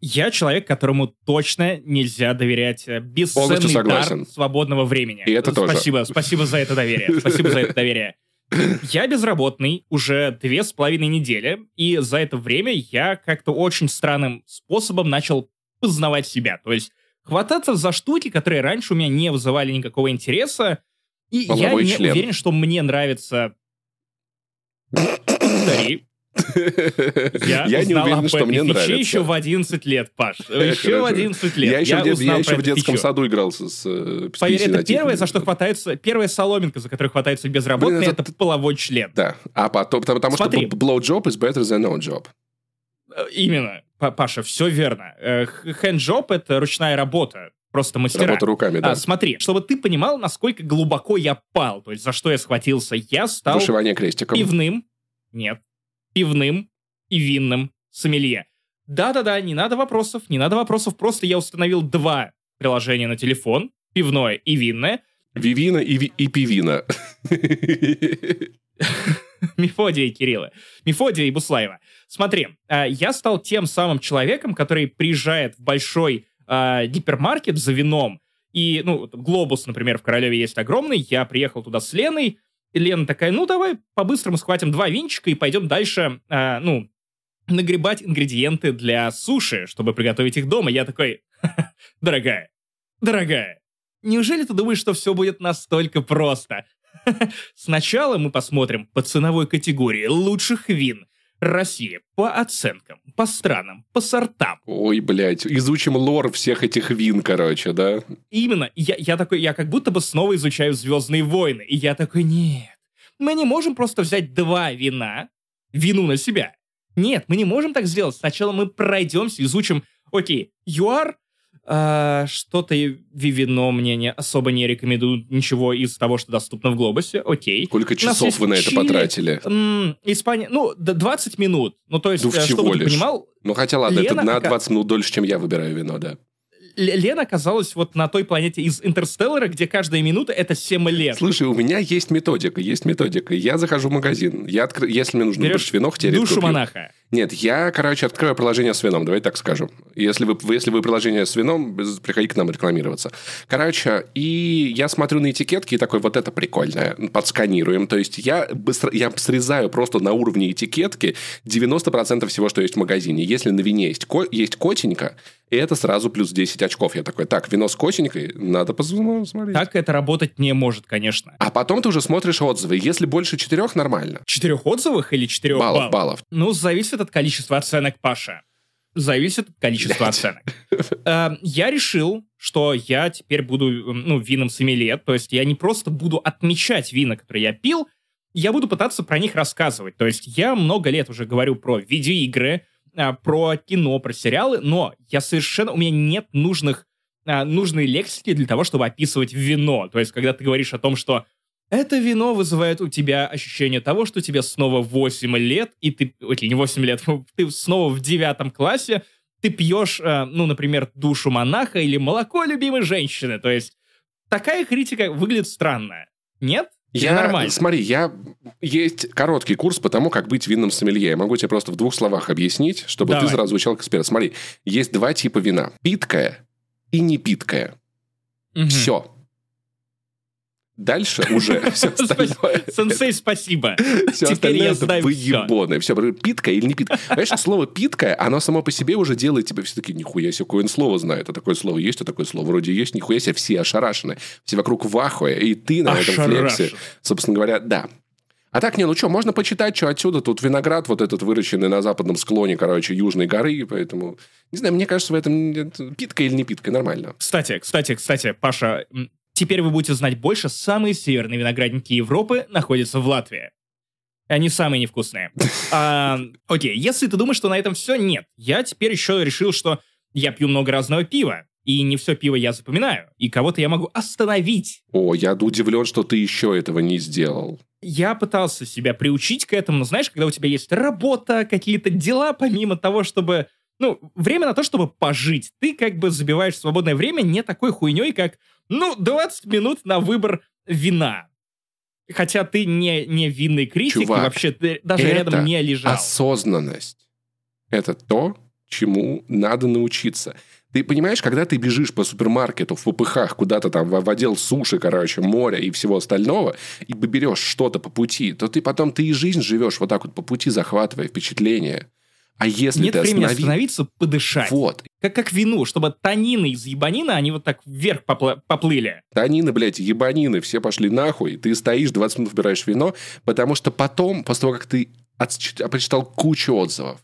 Я человек, которому точно нельзя доверять э, бесценный дар свободного времени. И это тоже. Спасибо, спасибо за это доверие. Спасибо за это доверие. Я безработный уже две с половиной недели, и за это время я как-то очень странным способом начал познавать себя. То есть хвататься за штуки, которые раньше у меня не вызывали никакого интереса, и Половой я не член. уверен, что мне нравится... Повтори. Я, Я не уверен, что мне нравится. еще в 11 лет, Паш. Еще в Хорошо. 11 лет. Я еще, в, я еще детском саду играл с, с, э, Поверь, это первое, за что хватается, первая соломинка, за которую хватается безработные, Блин, это, это- половой член. Да, а потом, потому, потому что Смотри. б- blow job is better than no job. Э, Именно, Па- Паша, все верно. Э, Хэнджоп — это ручная работа, просто мастера. Работа руками, да. А, смотри, чтобы ты понимал, насколько глубоко я пал, то есть за что я схватился, я стал Вышивание крестиком. пивным, нет, пивным и винным сомелье. Да-да-да, не надо вопросов, не надо вопросов, просто я установил два приложения на телефон, пивное и винное, Вивина и, ви- и пивина. Мефодия и Кирилла. Мефодия и Буслаева. Смотри, а, я стал тем самым человеком, который приезжает в большой а, гипермаркет за вином. И, ну, Глобус, например, в Королеве есть огромный. Я приехал туда с Леной. Лена такая, ну, давай по-быстрому схватим два винчика и пойдем дальше, а, ну, нагребать ингредиенты для суши, чтобы приготовить их дома. Я такой, дорогая, дорогая, неужели ты думаешь, что все будет настолько просто? Сначала мы посмотрим по ценовой категории лучших вин России по оценкам, по странам, по сортам. Ой, блядь, изучим лор всех этих вин, короче, да? Именно, я, я такой, я как будто бы снова изучаю «Звездные войны», и я такой, нет, мы не можем просто взять два вина, вину на себя. Нет, мы не можем так сделать. Сначала мы пройдемся, изучим, окей, ЮАР, а, что-то вино мне не, особо не рекомендуют ничего из того, что доступно в Глобусе, окей. Сколько часов вы на это Чили. потратили? М, Испания, ну, д- 20 минут. Ну, то есть, Ну, чтобы ты лишь. понимал, Ну, хотя ладно, это Лена на ока- 20 минут дольше, чем я выбираю вино, да. Лена оказалась вот на той планете из Интерстеллара, где каждая минута — это 7 лет. Слушай, у меня есть методика, есть методика. Я захожу в магазин, я откры- если мне нужно Берешь вино, хотя Душу монаха. Нет, я, короче, открываю приложение с вином, давай так скажем. Если вы, если вы приложение с вином, приходите к нам рекламироваться. Короче, и я смотрю на этикетки и такой, вот это прикольное, подсканируем. То есть я, быстро, я срезаю просто на уровне этикетки 90% всего, что есть в магазине. Если на вине есть, ко- есть котенька, это сразу плюс 10 очков. Я такой, так, вино с котенькой, надо посмотреть. Так это работать не может, конечно. А потом ты уже смотришь отзывы. Если больше четырех, нормально. Четырех отзывах или четырех Баллов, баллов? баллов. Ну, зависит от количества оценок, Паша. Зависит от количества Блядь. оценок. Э, Я решил, что я теперь буду, ну, вином сомелье, то есть я не просто буду отмечать вина, которые я пил, я буду пытаться про них рассказывать. То есть я много лет уже говорю про видеоигры, а, про кино, про сериалы, но я совершенно... У меня нет нужных, а, нужной лексики для того, чтобы описывать вино. То есть когда ты говоришь о том, что это вино вызывает у тебя ощущение того, что тебе снова 8 лет, и ты... Окей, не 8 лет, ты снова в девятом классе, ты пьешь, э, ну, например, душу монаха или молоко любимой женщины. То есть такая критика выглядит странно. Нет? Я, нормально? смотри, я есть короткий курс по тому, как быть винным сомелье. Я могу тебе просто в двух словах объяснить, чтобы Давай. ты сразу звучал как эксперт. Смотри, есть два типа вина. Питкое и не питкое. Мгм. Все. Дальше уже все остальное. Сенсей, спасибо. Все остальное я это выебоны. Все, питкое или не питкое. Понимаешь, слово питкое, оно само по себе уже делает тебя все таки нихуя себе, какое слово знает. А такое слово есть, а такое слово вроде есть, нихуя себе, все ошарашены. Все вокруг в ахуе, и ты на этом флексе. Собственно говоря, да. А так, не, ну что, можно почитать, что отсюда. Тут виноград вот этот выращенный на западном склоне, короче, Южной горы, поэтому... Не знаю, мне кажется, в этом это питка или не питка, нормально. Кстати, кстати, кстати, Паша, теперь вы будете знать больше. Самые северные виноградники Европы находятся в Латвии. Они самые невкусные. А, Окей, если ты думаешь, что на этом все, нет. Я теперь еще решил, что я пью много разного пива. И не все пиво я запоминаю. И кого-то я могу остановить. О, я удивлен, что ты еще этого не сделал. Я пытался себя приучить к этому, но знаешь, когда у тебя есть работа, какие-то дела, помимо того, чтобы... Ну, время на то, чтобы пожить. Ты как бы забиваешь свободное время не такой хуйней, как, ну, 20 минут на выбор вина. Хотя ты не, не винный критик, Чувак, и вообще ты даже рядом не лежал. Осознанность. Это то, чему надо научиться. Ты понимаешь, когда ты бежишь по супермаркету в попыхах куда-то там в, в отдел суши, короче, моря и всего остального, и берешь что-то по пути, то ты потом ты и жизнь живешь вот так вот по пути, захватывая впечатления. А если Нет ты времени останови- остановиться, подышать. Вот. Как, как вину, чтобы танины из ебанина, они вот так вверх попла- поплыли. Танины, блядь, ебанины, все пошли нахуй. Ты стоишь, 20 минут выбираешь вино, потому что потом, после того, как ты отсч- прочитал кучу отзывов,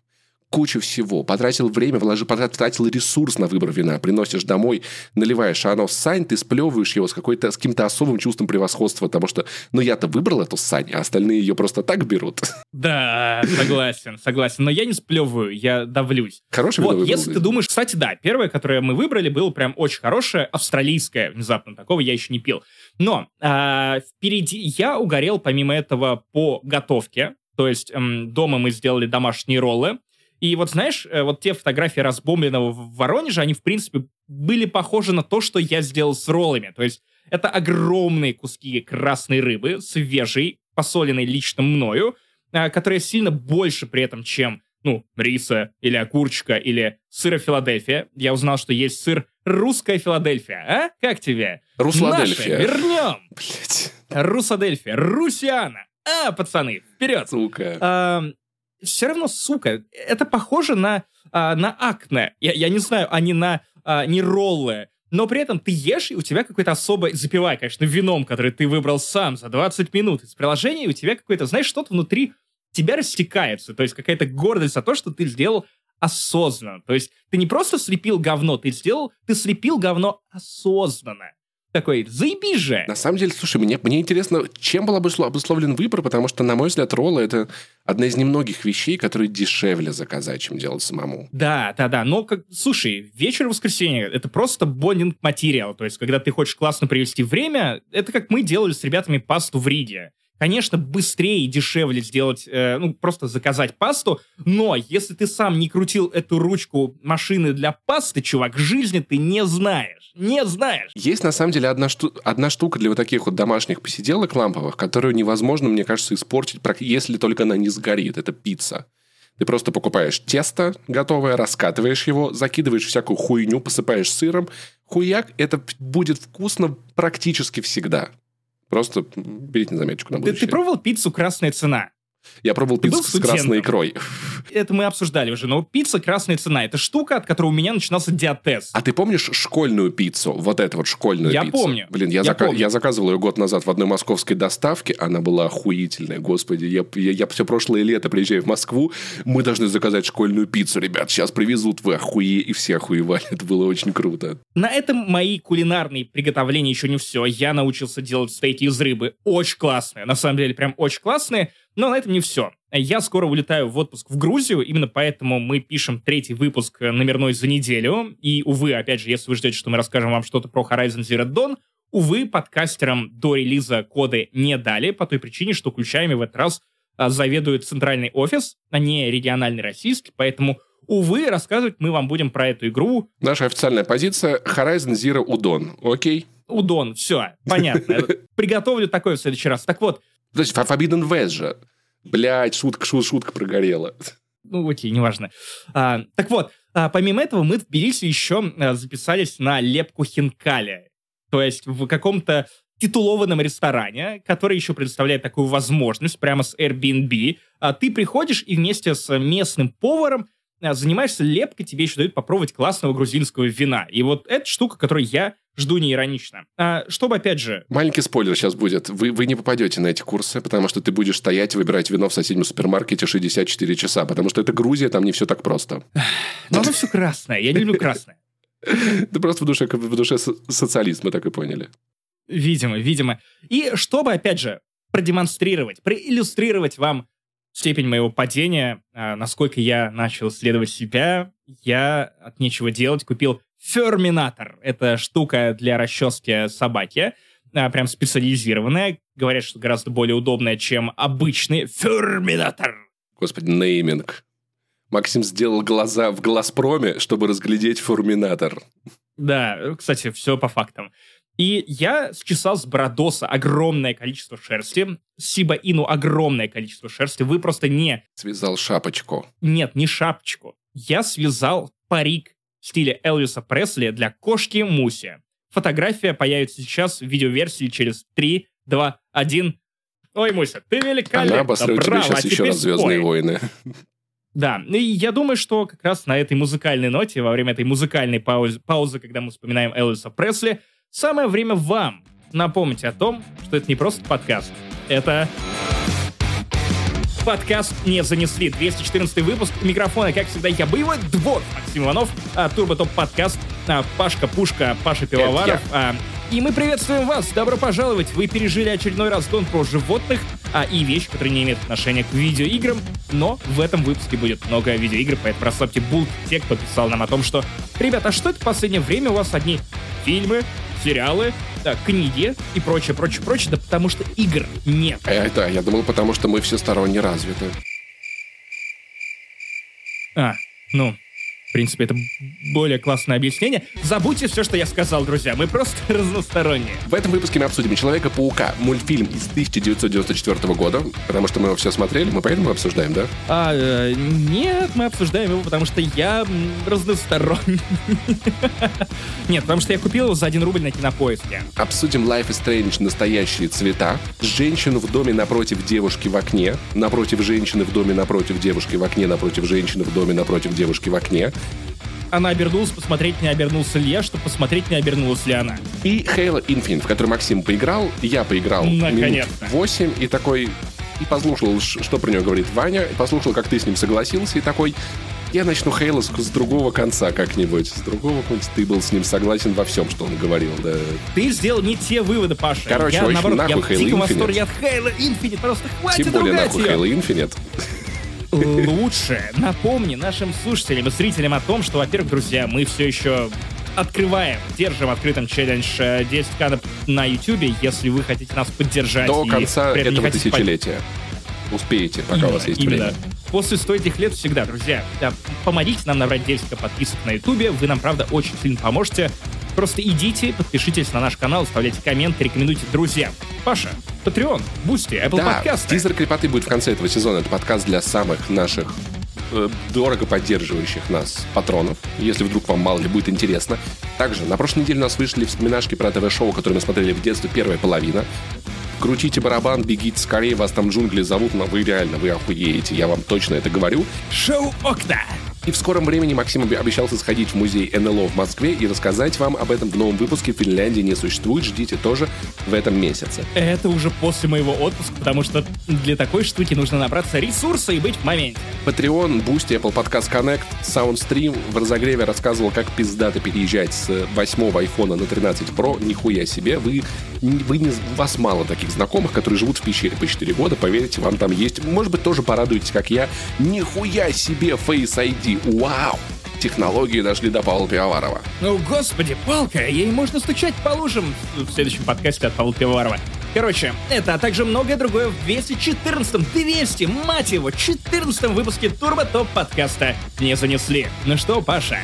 кучу всего, потратил время, вложил, потратил ресурс на выбор вина, приносишь домой, наливаешь, а оно сань, ты сплевываешь его с, какой-то, с каким-то особым чувством превосходства, потому что, ну, я-то выбрал эту сань, а остальные ее просто так берут. Да, согласен, согласен. Но я не сплевываю, я давлюсь. Хороший Вот, если ты думаешь, кстати, да, первое, которое мы выбрали, было прям очень хорошее, австралийское, внезапно такого я еще не пил. Но а, впереди я угорел помимо этого по готовке, то есть эм, дома мы сделали домашние роллы, и вот знаешь, э, вот те фотографии разбомбленного в Воронеже, они в принципе были похожи на то, что я сделал с роллами, то есть это огромные куски красной рыбы, свежей, посоленной лично мною, а, которая сильно больше при этом, чем ну, риса или огурчика или сыра Филадельфия. Я узнал, что есть сыр русская Филадельфия. А? Как тебе? Русладельфия. Наши, вернем. Блядь, Русадельфия, Русиана. А, пацаны, вперед. сука. Все равно, сука, это похоже на, а, на акне. Я, я не знаю, а на а, не роллы. Но при этом ты ешь, и у тебя какой-то особый... Запивай, конечно, вином, который ты выбрал сам за 20 минут из приложения, и у тебя какое-то, знаешь, что-то внутри тебя растекается. То есть какая-то гордость за то, что ты сделал осознанно. То есть ты не просто слепил говно, ты сделал... Ты слепил говно осознанно. Такой, заебись же! На самом деле, слушай, мне, мне интересно, чем был обуслов- обусловлен выбор, потому что, на мой взгляд, роллы – это одна из немногих вещей, которые дешевле заказать, чем делать самому. Да, да, да. Но, как, слушай, вечер воскресенья — это просто бондинг материал. То есть, когда ты хочешь классно провести время, это как мы делали с ребятами пасту в Риге. Конечно, быстрее и дешевле сделать, э, ну, просто заказать пасту, но если ты сам не крутил эту ручку машины для пасты, чувак, жизни ты не знаешь. Не знаешь. Есть, на самом деле, одна, шту- одна штука для вот таких вот домашних посиделок ламповых, которую невозможно, мне кажется, испортить, если только она не сгорит. Это пицца. Ты просто покупаешь тесто готовое, раскатываешь его, закидываешь всякую хуйню, посыпаешь сыром. Хуяк, это будет вкусно практически всегда. Просто берите на заметочку на Ты, будущее. ты пробовал пиццу «Красная цена»? Я пробовал Ты пиццу с красной икрой. Это мы обсуждали уже, но пицца «Красная цена» — это штука, от которой у меня начинался диатез. А ты помнишь школьную пиццу? Вот эту вот школьную Я пиццу? помню. Блин, я, Я зака- помню. я заказывал ее год назад в одной московской доставке. Она была охуительная, господи. Я, я, я все прошлое лето приезжаю в Москву. Мы должны заказать школьную пиццу, ребят. Сейчас привезут, вы охуе... И все охуевали. Это было очень круто. На этом мои кулинарные приготовления еще не все. Я научился делать стейки из рыбы. Очень классные. На самом деле, прям очень классные. Но на этом не все. Я скоро улетаю в отпуск в Грузию. Именно поэтому мы пишем третий выпуск э, номерной за неделю. И, увы, опять же, если вы ждете, что мы расскажем вам что-то про Horizon Zero Dawn, увы, подкастерам до релиза коды не дали по той причине, что ключами в этот раз а, заведует центральный офис, а не региональный российский. Поэтому, увы, рассказывать мы вам будем про эту игру Наша официальная позиция Horizon Zero Удон. Окей? Удон, все, понятно. Приготовлю такое в следующий раз. Так вот, Подожди, Forbidden West же. Блять, шутка, шутка, шутка прогорела. ну окей, неважно. А, так вот, а, помимо этого мы в Тбилиси еще а, записались на лепку хинкали. То есть в каком-то титулованном ресторане, который еще предоставляет такую возможность прямо с Airbnb. А, ты приходишь и вместе с местным поваром а, занимаешься лепкой, тебе еще дают попробовать классного грузинского вина. И вот эта штука, которую я жду неиронично. А, чтобы, опять же, Маленький спойлер сейчас будет. Вы, вы не попадете на эти курсы, потому что ты будешь стоять и выбирать вино в соседнем супермаркете 64 часа, потому что это Грузия, там не все так просто. ну оно все красное, я не люблю красное. Ты просто в душе, в душе со- социалист, мы так и поняли. Видимо, видимо. И чтобы, опять же, продемонстрировать, проиллюстрировать вам степень моего падения, а, насколько я начал исследовать себя, я от нечего делать купил Ферминатор. Это штука для расчески собаки, а, прям специализированная. Говорят, что гораздо более удобная, чем обычный Ферминатор. Господи, нейминг. Максим сделал глаза в глазпроме, чтобы разглядеть форминатор. Да, кстати, все по фактам. И я счесал с Бродоса огромное количество шерсти, Сиба Ину огромное количество шерсти. Вы просто не Связал шапочку. Нет, не шапочку. я связал парик в стиле Элвиса Пресли для кошки Муси. Фотография появится сейчас в видеоверсии через 3, 2, 1. Ой, Муся, ты великолепна. Она тебе Браво, сейчас а еще раз «Звездные спой. войны». Да, и я думаю, что как раз на этой музыкальной ноте, во время этой музыкальной паузы, паузы когда мы вспоминаем Элвиса Пресли, самое время вам напомнить о том, что это не просто подкаст, это подкаст «Не занесли». 214 выпуск. Микрофона, как всегда, я боевой двор. Максим Иванов, а, Турбо Топ подкаст, а, Пашка Пушка, Паша Пивоваров. а, и мы приветствуем вас. Добро пожаловать. Вы пережили очередной разгон про животных а, и вещи, которые не имеют отношения к видеоиграм. Но в этом выпуске будет много видеоигр, поэтому расслабьте булки те, кто писал нам о том, что «Ребята, а что это в последнее время у вас одни фильмы, сериалы, да, книги и прочее, прочее, прочее, да потому что игр нет. Да, я думал, потому что мы всесторонне развиты. А, ну, принципе, это более классное объяснение. Забудьте все, что я сказал, друзья. Мы просто разносторонние. В этом выпуске мы обсудим «Человека-паука», мультфильм из 1994 года, потому что мы его все смотрели, мы поэтому обсуждаем, да? А, э, нет, мы обсуждаем его, потому что я разносторонний. Нет, потому что я купил его за 1 рубль на кинопоиске. Обсудим Life is Strange «Настоящие цвета», женщину в доме напротив девушки в окне, напротив женщины в доме напротив девушки в окне, напротив женщины в доме напротив девушки в окне, Она обернулась посмотреть, не обернулся ли я, чтобы посмотреть, не обернулась ли она. и Halo Infinite, в который Максим поиграл, я поиграл минут Наконец-то. 8, и такой, и послушал, что про него говорит Ваня, и послушал, как ты с ним согласился, и такой, я начну Хейла с, с другого конца как-нибудь, с другого конца. Ты был с ним согласен во всем, что он говорил, да. Ты сделал не те выводы, Паша. Короче, я, в общем, наоборот, я нахуй в Halo диком Infinite. восторге от Halo Infinite. Просто хватит Тем более ругать нахуй. Halo Infinite. Лучше напомни нашим слушателям и зрителям о том, что, во-первых, друзья, мы все еще открываем, держим открытым челлендж э, 10к на, на YouTube, если вы хотите нас поддержать. До конца этого хотите под- тысячелетия. Успеете, пока у вас есть именно. время. После 100 этих лет всегда, друзья, да, помогите нам набрать 10 подписок на Ютубе. Вы нам, правда, очень сильно поможете. Просто идите, подпишитесь на наш канал, оставляйте комменты, рекомендуйте друзьям. Паша, Patreon, Boosty, Apple Да, подкасты. тизер крипоты будет в конце этого сезона. Это подкаст для самых наших дорого поддерживающих нас патронов, если вдруг вам мало ли будет интересно. Также на прошлой неделе у нас вышли вспоминашки про ТВ-шоу, которые мы смотрели в детстве, первая половина. Крутите барабан, бегите скорее, вас там джунгли зовут, но вы реально, вы охуеете, я вам точно это говорю. Шоу «Окна». И в скором времени Максим обещался сходить в музей НЛО в Москве и рассказать вам об этом в новом выпуске «Финляндии не существует». Ждите тоже в этом месяце. Это уже после моего отпуска, потому что для такой штуки нужно набраться ресурса и быть в моменте. Patreon, Boosty, Apple Podcast Connect, SoundStream в разогреве рассказывал, как пиздато переезжать с 8 айфона на 13 Pro. Нихуя себе. Вы, вы не, у вас мало таких знакомых, которые живут в пещере по 4 года. Поверьте, вам там есть. Может быть, тоже порадуетесь, как я. Нихуя себе Face ID. Вау! Технологии дошли до Павла Пивоварова. Ну, господи, палка, ей можно стучать по лужам в следующем подкасте от Павла Пивоварова. Короче, это, а также многое другое в 214-м, 200, мать его, 14 выпуске Турбо Топ подкаста не занесли. Ну что, Паша,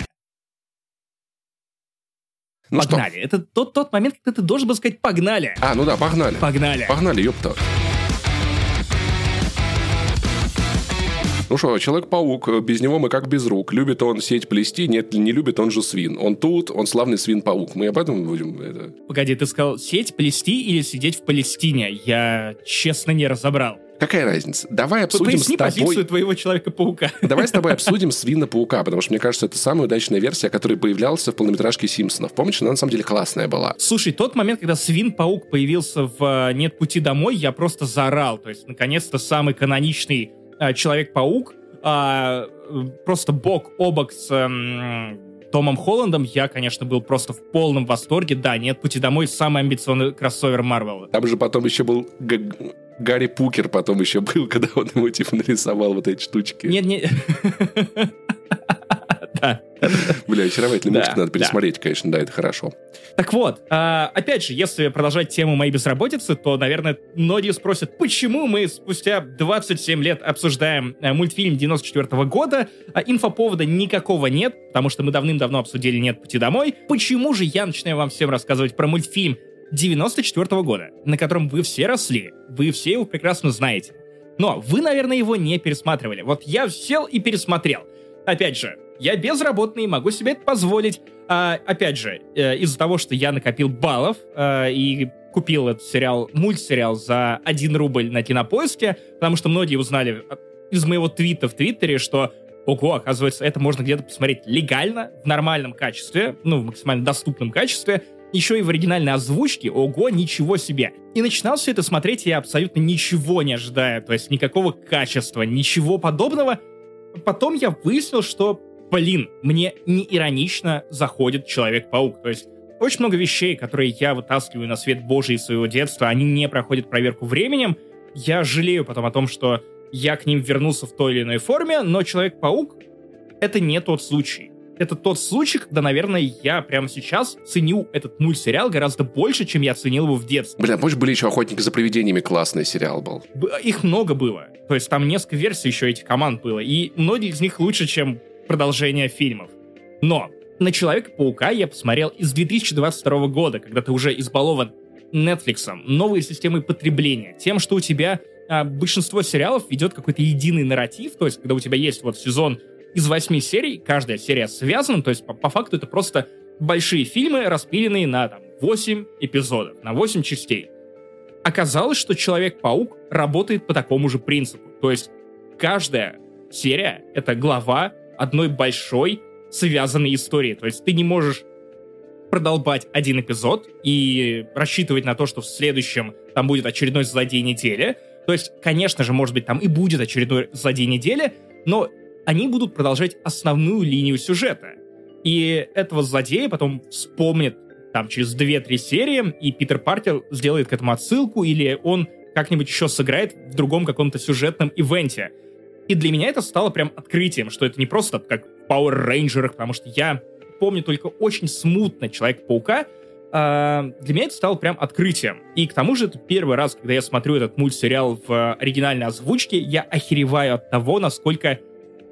Ну что? погнали. Это тот, тот момент, когда ты должен был сказать «погнали». А, ну да, погнали. Погнали. Погнали, ёпта. Ну что, Человек-паук, без него мы как без рук. Любит он сеть плести, нет, не любит, он же свин. Он тут, он славный свин-паук. Мы об этом будем... Это... Погоди, ты сказал сеть плести или сидеть в Палестине? Я честно не разобрал. Какая разница? Давай обсудим Поясни с тобой... позицию твоего Человека-паука. Давай с тобой обсудим свина-паука, потому что, мне кажется, это самая удачная версия, которая появлялся в полнометражке Симпсонов. Помнишь, она на самом деле классная была. Слушай, тот момент, когда Свин-паук появился в э, «Нет пути домой», я просто заорал. То есть, наконец-то, самый каноничный э, Человек-паук, а, э, просто бок о бок с эм, Томом Холландом, я, конечно, был просто в полном восторге. Да, «Нет пути домой» — самый амбициозный кроссовер Марвела. Там же потом еще был Г- Гарри Пукер, потом еще был, когда он ему типа нарисовал вот эти штучки. Нет, нет... Да. Бля, очаровательный мультик, надо пересмотреть, конечно, да, это хорошо. Так вот, а, опять же, если продолжать тему моей безработицы, то, наверное, многие спросят, почему мы спустя 27 лет обсуждаем э, мультфильм 94 года, а инфоповода никакого нет, потому что мы давным-давно обсудили «Нет пути домой». Почему же я начинаю вам всем рассказывать про мультфильм 94 года, на котором вы все росли, вы все его прекрасно знаете. Но вы, наверное, его не пересматривали. Вот я сел и пересмотрел. опять же, я безработный, могу себе это позволить. А, опять же, э, из-за того, что я накопил баллов э, и купил этот сериал, мультсериал за 1 рубль на кинопоиске, потому что многие узнали из моего твита в Твиттере, что ого, оказывается, это можно где-то посмотреть легально, в нормальном качестве, ну, в максимально доступном качестве, еще и в оригинальной озвучке, ого, ничего себе. И начинал все это смотреть я абсолютно ничего не ожидая, то есть никакого качества, ничего подобного. Потом я выяснил, что, блин, мне не иронично заходит Человек-паук, то есть очень много вещей, которые я вытаскиваю на свет Божий из своего детства, они не проходят проверку временем. Я жалею потом о том, что я к ним вернулся в той или иной форме, но Человек-паук — это не тот случай. Это тот случай, когда, наверное, я прямо сейчас ценю этот мультсериал гораздо больше, чем я ценил его в детстве. Бля, помнишь, были еще «Охотники за привидениями» классный сериал был? Их много было. То есть там несколько версий еще этих команд было. И многие из них лучше, чем продолжение фильмов. Но на Человека-паука я посмотрел из 2022 года, когда ты уже избалован Netflix, новой системой потребления, тем, что у тебя а, большинство сериалов ведет какой-то единый нарратив, то есть когда у тебя есть вот сезон из восьми серий, каждая серия связана, то есть по, по факту это просто большие фильмы, распиленные на там, 8 эпизодов, на 8 частей. Оказалось, что Человек-паук работает по такому же принципу. То есть каждая серия — это глава одной большой связанной истории. То есть ты не можешь продолбать один эпизод и рассчитывать на то, что в следующем там будет очередной злодей недели, то есть, конечно же, может быть, там и будет очередной злодей недели, но они будут продолжать основную линию сюжета. И этого злодея потом вспомнит там через 2-3 серии, и Питер Паркер сделает к этому отсылку, или он как-нибудь еще сыграет в другом каком-то сюжетном ивенте. И для меня это стало прям открытием, что это не просто как в Power Rangers, потому что я помню только очень смутно Человека-паука, Uh, для меня это стало прям открытием. И к тому же это первый раз, когда я смотрю этот мультсериал в оригинальной озвучке, я охереваю от того, насколько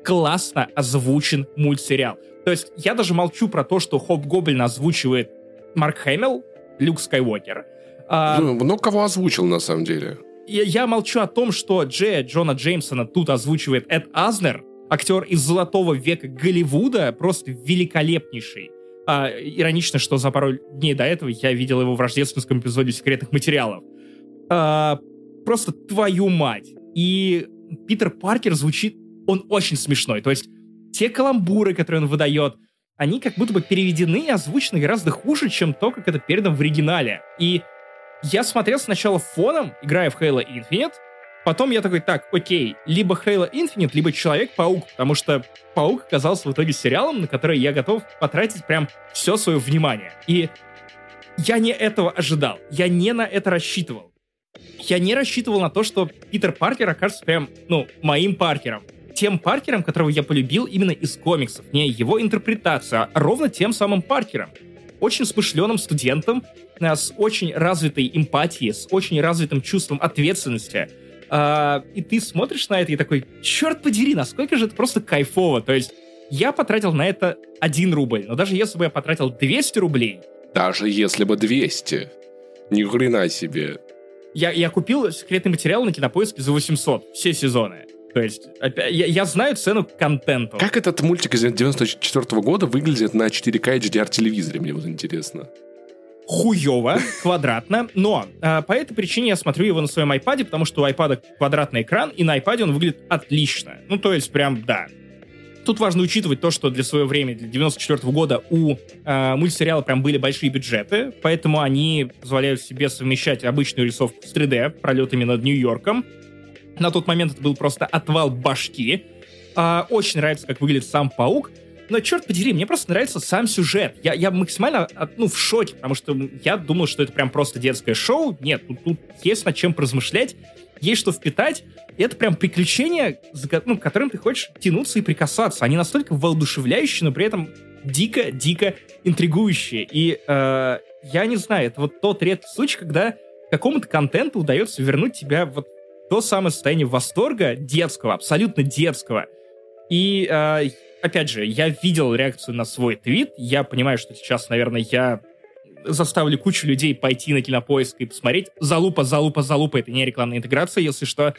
классно озвучен мультсериал. То есть я даже молчу про то, что Хоп Гоблин озвучивает Марк Хэмилл, Люк Скайуокер. Uh, ну, много кого озвучил, на самом деле. Я, я молчу о том, что Джея Джона Джеймсона тут озвучивает Эд Азнер, актер из золотого века Голливуда, просто великолепнейший. А, иронично, что за пару дней до этого я видел его в рождественском эпизоде секретных материалов. А, просто твою мать. И Питер Паркер звучит, он очень смешной. То есть те каламбуры, которые он выдает, они как будто бы переведены и озвучены гораздо хуже, чем то, как это передано в оригинале. И я смотрел сначала фоном, играя в Halo Infinite, Потом я такой, так, окей, либо Halo Infinite, либо Человек-паук, потому что Паук оказался в итоге сериалом, на который я готов потратить прям все свое внимание. И я не этого ожидал, я не на это рассчитывал. Я не рассчитывал на то, что Питер Паркер окажется прям, ну, моим Паркером. Тем Паркером, которого я полюбил именно из комиксов. Не его интерпретация, а ровно тем самым Паркером. Очень смышленым студентом, с очень развитой эмпатией, с очень развитым чувством ответственности, а, и ты смотришь на это и такой, черт подери, насколько же это просто кайфово. То есть я потратил на это 1 рубль, но даже если бы я потратил 200 рублей... Даже если бы 200. Ни хрена себе. Я, я купил секретный материал на кинопоиске за 800, все сезоны. То есть, я, я знаю цену контенту. Как этот мультик из 94 -го года выглядит на 4К HDR телевизоре, мне вот интересно хуево, квадратно, но э, по этой причине я смотрю его на своем iPad, потому что у iPad квадратный экран, и на iPad он выглядит отлично. Ну, то есть прям, да. Тут важно учитывать то, что для своего времени, для 94 -го года, у э, мультсериала прям были большие бюджеты, поэтому они позволяют себе совмещать обычную рисовку с 3D, пролетами над Нью-Йорком. На тот момент это был просто отвал башки. Э, очень нравится, как выглядит сам паук. Но черт подери, мне просто нравится сам сюжет. Я, я максимально ну, в шоке, потому что я думал, что это прям просто детское шоу. Нет, тут, тут есть над чем поразмышлять, есть что впитать. И это прям приключения, ну, к которым ты хочешь тянуться и прикасаться. Они настолько воодушевляющие, но при этом дико-дико интригующие. И э, я не знаю, это вот тот редкий случай, когда какому-то контенту удается вернуть тебя вот в то самое состояние восторга детского, абсолютно детского. И э, опять же, я видел реакцию на свой твит, я понимаю, что сейчас, наверное, я заставлю кучу людей пойти на кинопоиск и посмотреть. Залупа, залупа, залупа, это не рекламная интеграция, если что.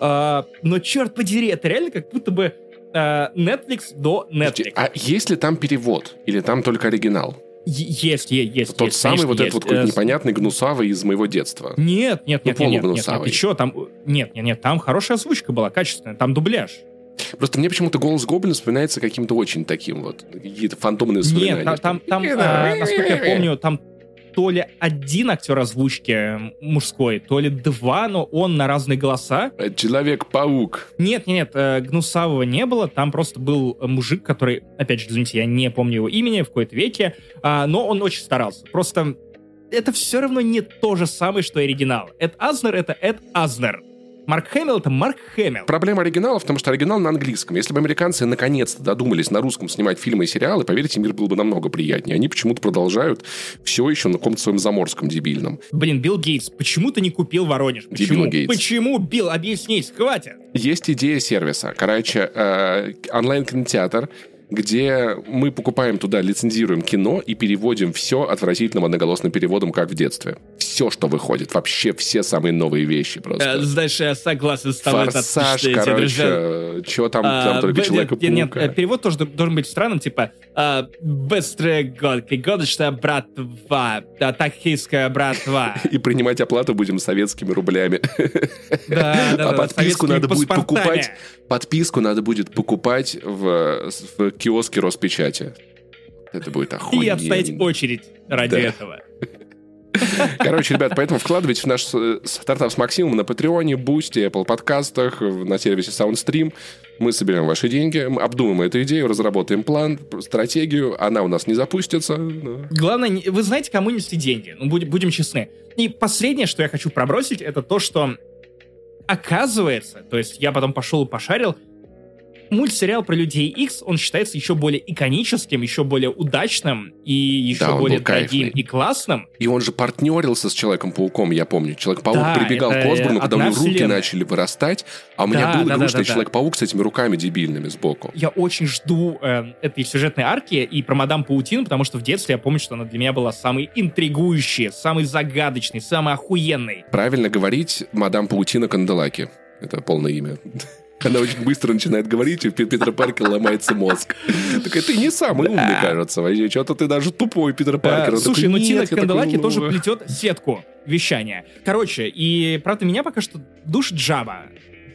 А, но черт подери, это реально как будто бы э, Netflix до Netflix. А есть ли там перевод? Или там только оригинал? Есть, есть, есть. Тот есть, самый конечно, вот этот вот какой-то Э, непонятный гнусавый из моего детства. Нет, нет, Ну, нет, нет, нет, нет, ты чё, там, нет, нет, нет, там хорошая озвучка была, качественная, там дубляж. Просто мне почему-то голос Гоблина вспоминается каким-то очень таким вот, какие-то фантомные воспоминания. Нет, там, там, там, а, насколько я помню, там то ли один актер озвучки мужской, то ли два, но он на разные голоса. Это Человек-паук. Нет, нет, нет, э, Гнусавого не было, там просто был э, мужик, который, опять же, извините, я не помню его имени в какой-то веке, а, но он очень старался. Просто это все равно не то же самое, что оригинал. Эд Азнер — это Эд Азнер. Марк Хэмилл — это Марк Хэмилл. Проблема оригинала в том, что оригинал на английском. Если бы американцы наконец-то додумались на русском снимать фильмы и сериалы, поверьте, мир был бы намного приятнее. Они почему-то продолжают все еще на каком-то своем заморском дебильном. Блин, Билл Гейтс, почему ты не купил Воронеж? Дебил Почему? Гейтс. Почему, Билл? Объяснись, хватит. Есть идея сервиса. Короче, э, онлайн-кинотеатр, где мы покупаем туда, лицензируем кино и переводим все отвратительным одноголосным переводом, как в детстве. Все, что выходит. Вообще все самые новые вещи просто. Знаешь, я согласен с Форсаж, короче, что там, там только человека А, Нет, э, перевод тоже должен быть странным, типа а, «Быстрые гонки, гоночная братва, да, токийская братва». И принимать оплату будем советскими рублями. Да, да, А подписку надо будет покупать. Подписку надо будет покупать в, в киоске Роспечати. Это будет И охуенно. отстоять очередь ради Да. этого. Короче, ребят, поэтому вкладывайте в наш э, стартап с Максимом на Патреоне, Boosty, Apple подкастах, на сервисе SoundStream. Мы соберем ваши деньги, мы обдумаем эту идею, разработаем план, стратегию. Она у нас не запустится. но- Главное, вы знаете, кому нести деньги. Ну, будем, будем честны. И последнее, что я хочу пробросить, это то, что оказывается, то есть я потом пошел и пошарил, мультсериал про Людей X, он считается еще более иконическим, еще более удачным и еще Да, более дорогим и классным. И он же партнерился с Человеком-пауком, я помню. Человек-паук Да, прибегал к Осборну, когда у него руки вселенная. начали вырастать, а у меня Да, был да, да, игрушечный да, да. Человек-паук с этими руками дебильными сбоку. Я очень жду э, этой сюжетной арки и про Мадам Паутину, потому что в детстве я помню, что она для меня была самой интригующей, самой загадочной, самой охуенной. Правильно говорить мадам Паутина Канделаки. Это полное имя. Она очень быстро начинает говорить, и у Питера Паркера ломается мозг. Такая, ты не самый умный, кажется. вообще. Что-то ты даже тупой, Питер Паркер. Э, Он Слушай, ну Тина Канделаки тоже «Ну, плетет сетку вещания. Короче, и правда меня пока что душ Джаба.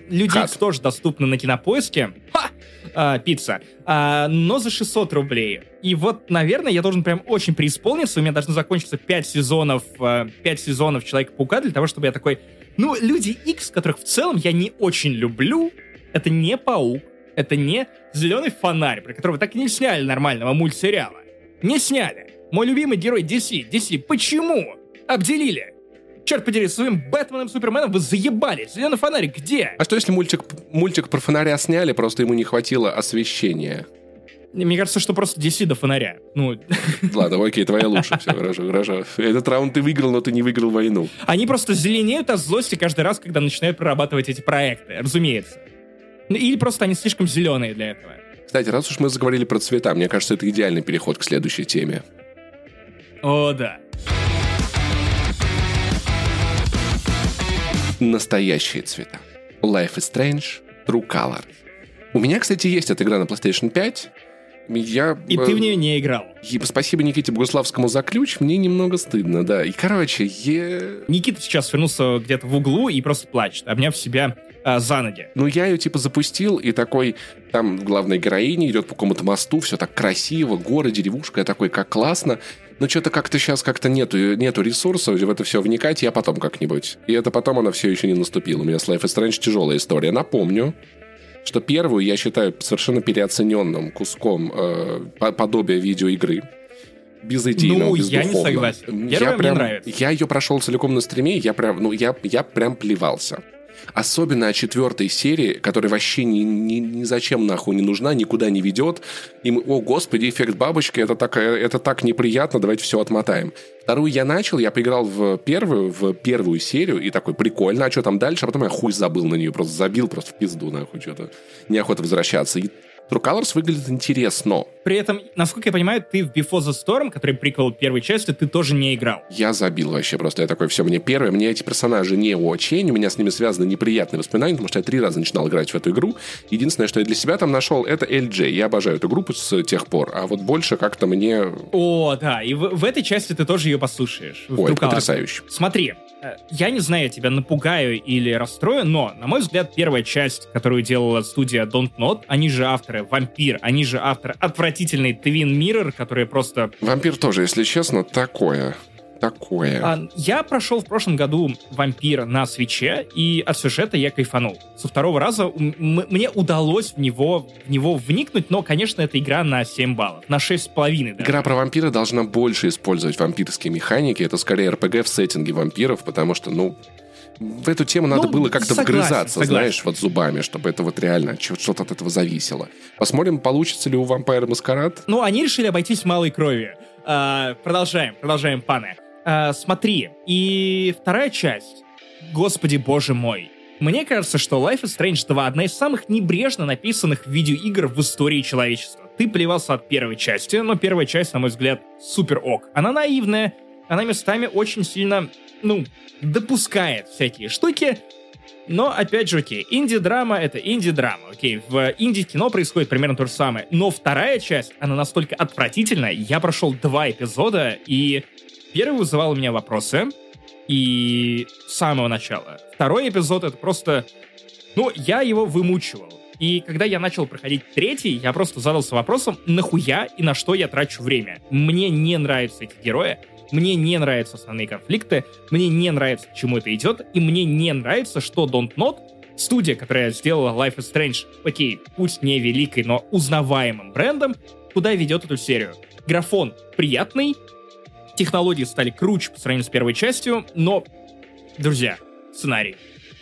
Люди Хат. Икс тоже доступны на кинопоиске. Ха! А, пицца. А, но за 600 рублей. И вот, наверное, я должен прям очень преисполниться. У меня должно закончиться 5 сезонов, 5 сезонов Человека-паука для того, чтобы я такой... Ну, Люди Икс, которых в целом я не очень люблю, это не Паук, это не Зеленый фонарь, про которого так и не сняли нормального мультсериала. Не сняли. Мой любимый герой DC. DC. Почему? Обделили. Черт подери, своим Бэтменом, Суперменом вы заебали. Зеленый фонарь где? А что если мультик, мультик про фонаря сняли, просто ему не хватило освещения? Мне кажется, что просто DC до фонаря. Ну, Ладно, окей, твоя лучше. Все, хорошо, хорошо. Этот раунд ты выиграл, но ты не выиграл войну. они просто зеленеют от злости каждый раз, когда начинают прорабатывать эти проекты, разумеется. Ну, Или просто они слишком зеленые для этого. Кстати, раз уж мы заговорили про цвета, мне кажется, это идеальный переход к следующей теме. О, да. Настоящие цвета. Life is Strange, True Color. У меня, кстати, есть эта игра на PlayStation 5. Я, И э, ты в нее не играл. и спасибо Никите Богуславскому за ключ, мне немного стыдно, да. И, короче, е... Никита сейчас вернулся где-то в углу и просто плачет, обняв себя а, за ноги. Ну, я ее, типа, запустил, и такой, там главная героиня идет по какому-то мосту, все так красиво, горы, деревушка, я такой, как классно. Но что-то как-то сейчас как-то нету, нету ресурсов в это все вникать, я потом как-нибудь. И это потом она все еще не наступила. У меня с Life is Strange тяжелая история. Напомню, что первую я считаю совершенно переоцененным куском э, по- подобия видеоигры. Безыдейного, Ну, я не согласен. Первая Я мне прям- нравится. Я ее прошел целиком на стриме, я прям, ну, я, я прям плевался. Особенно о четвертой серии, которая вообще ни, ни, ни зачем нахуй не нужна, никуда не ведет. И мы, о, господи, эффект бабочки, это так, это так неприятно, давайте все отмотаем. Вторую я начал, я поиграл в первую, в первую серию, и такой, прикольно, а что там дальше? А потом я хуй забыл на нее, просто забил просто в пизду, нахуй, что-то. Неохота возвращаться. И True Colors выглядит интересно. При этом, насколько я понимаю, ты в Before the Storm, который приквел первой части, ты тоже не играл. Я забил вообще просто. Я такой, все, мне первое, мне эти персонажи не очень, у меня с ними связаны неприятные воспоминания, потому что я три раза начинал играть в эту игру. Единственное, что я для себя там нашел, это LJ. Я обожаю эту группу с тех пор, а вот больше как-то мне... О, да, и в, в этой части ты тоже ее послушаешь. Ой, потрясающе. Смотри, я не знаю, тебя напугаю или расстрою, но, на мой взгляд, первая часть, которую делала студия Don't Not, они же авторы Вампир, они же авторы отвратительной Twin Mirror, которые просто... Вампир тоже, если честно, такое такое. А, я прошел в прошлом году «Вампир» на свече, и от сюжета я кайфанул. Со второго раза мне удалось в него, в него вникнуть, но, конечно, это игра на 7 баллов, на 6,5 даже. Игра про вампира должна больше использовать вампирские механики, это скорее РПГ в сеттинге вампиров, потому что, ну, в эту тему надо ну, было как-то вгрызаться, согласен. знаешь, вот зубами, чтобы это вот реально что-то от этого зависело. Посмотрим, получится ли у Vampire Маскарад. Ну, они решили обойтись малой кровью. А, продолжаем, продолжаем, паны. А, смотри, и вторая часть. Господи боже мой. Мне кажется, что Life is Strange 2 одна из самых небрежно написанных видеоигр в истории человечества. Ты плевался от первой части, но первая часть, на мой взгляд, супер ок. Она наивная, она местами очень сильно, ну, допускает всякие штуки, но, опять же, окей, инди-драма — это инди-драма, окей, в инди-кино происходит примерно то же самое. Но вторая часть, она настолько отвратительная, я прошел два эпизода, и Первый вызывал у меня вопросы, и с самого начала. Второй эпизод — это просто... Ну, я его вымучивал. И когда я начал проходить третий, я просто задался вопросом, нахуя и на что я трачу время. Мне не нравятся эти герои, мне не нравятся основные конфликты, мне не нравится, к чему это идет, и мне не нравится, что Don't Not, студия, которая сделала Life is Strange, окей, пусть не великой, но узнаваемым брендом, куда ведет эту серию. Графон приятный, технологии стали круче по сравнению с первой частью, но, друзья, сценарий.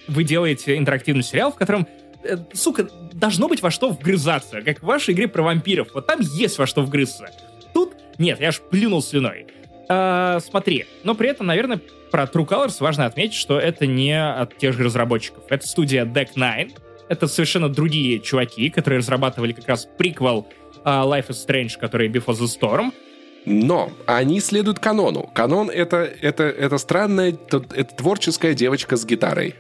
Вы делаете интерактивный сериал, в котором э, сука, должно быть во что вгрызаться, как в вашей игре про вампиров. Вот там есть во что вгрызться. Тут нет, я аж плюнул слюной. А, смотри, но при этом, наверное, про True Colors важно отметить, что это не от тех же разработчиков. Это студия Deck Nine. Это совершенно другие чуваки, которые разрабатывали как раз приквел uh, Life is Strange, который Before the Storm. Но они следуют канону. Канон это, это, это странная, это творческая девочка с гитарой.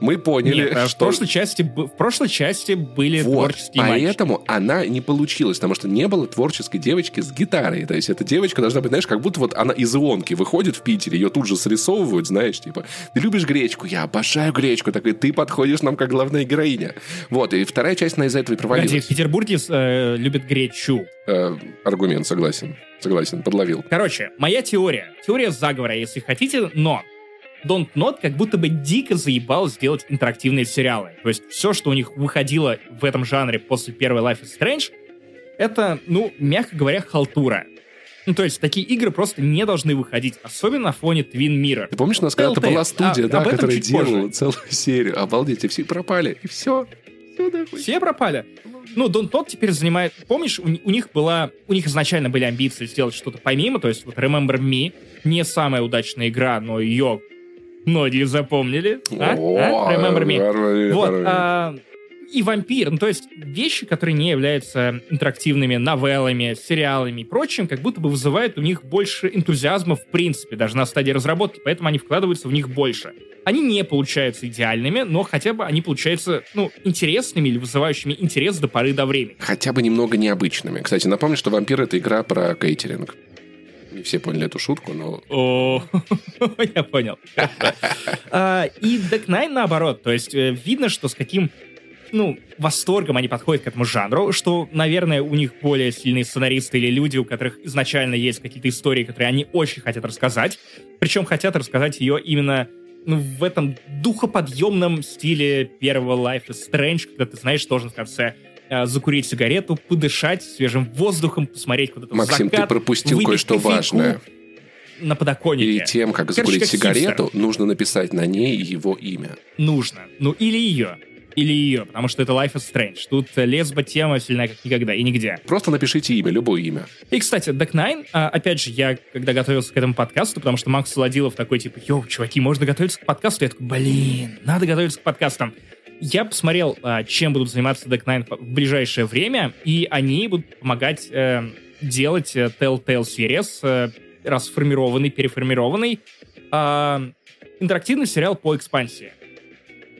Мы поняли, Нет, что... В прошлой, части, в прошлой части были вот, творческие поэтому мальчики. она не получилась, потому что не было творческой девочки с гитарой. То есть эта девочка должна быть, знаешь, как будто вот она из ионки выходит в Питере, ее тут же срисовывают, знаешь, типа, ты любишь гречку? Я обожаю гречку. Так и ты подходишь нам как главная героиня. Вот, и вторая часть, она из-за этого и провалилась. Погоди, в Петербурге э, любят гречу. Э, аргумент, согласен. Согласен, подловил. Короче, моя теория. Теория заговора, если хотите, но Don't Not как будто бы дико заебал сделать интерактивные сериалы. То есть все, что у них выходило в этом жанре после первой Life is Strange, это, ну, мягко говоря, халтура. Ну, то есть такие игры просто не должны выходить, особенно на фоне Twin Mirror. Ты помнишь, у нас когда-то была студия, а, да, которая делала позже. целую серию. Обалдеть, и все пропали, и все. Все, нахуй. все пропали. Ну, Don't Not теперь занимает... Помнишь, у, у них была... У них изначально были амбиции сделать что-то помимо, то есть вот Remember Me, не самая удачная игра, но ее многие запомнили. А? а? Remember me. Вот. А, и вампир. Ну, то есть вещи, которые не являются интерактивными новеллами, сериалами и прочим, как будто бы вызывают у них больше энтузиазма в принципе, даже на стадии разработки, поэтому они вкладываются в них больше. Они не получаются идеальными, но хотя бы они получаются, ну, интересными или вызывающими интерес до поры до времени. Хотя бы немного необычными. Кстати, напомню, что «Вампир» — это игра про кейтеринг. Не все поняли эту шутку, но... О, я понял. А, и Deck Nine наоборот. То есть э, видно, что с каким ну, восторгом они подходят к этому жанру, что, наверное, у них более сильные сценаристы или люди, у которых изначально есть какие-то истории, которые они очень хотят рассказать, причем хотят рассказать ее именно ну, в этом духоподъемном стиле первого Life is Strange, когда ты знаешь, должен в конце закурить сигарету, подышать свежим воздухом, посмотреть куда-то Максим, закат, ты пропустил кое-что важное. На подоконнике. И тем, как Короче, закурить как сигарету, хипстер. нужно написать на ней его имя. Нужно. Ну, или ее. Или ее, потому что это Life is Strange. Тут лесбо-тема сильная как никогда и нигде. Просто напишите имя, любое имя. И, кстати, Deck Nine, а, опять же, я когда готовился к этому подкасту, потому что Макс Солодилов такой, типа, йоу, чуваки, можно готовиться к подкасту? Я такой, блин, надо готовиться к подкастам. Я посмотрел, а, чем будут заниматься Deck Nine в ближайшее время, и они будут помогать э, делать э, Telltale Series, э, расформированный, переформированный, э, интерактивный сериал по экспансии.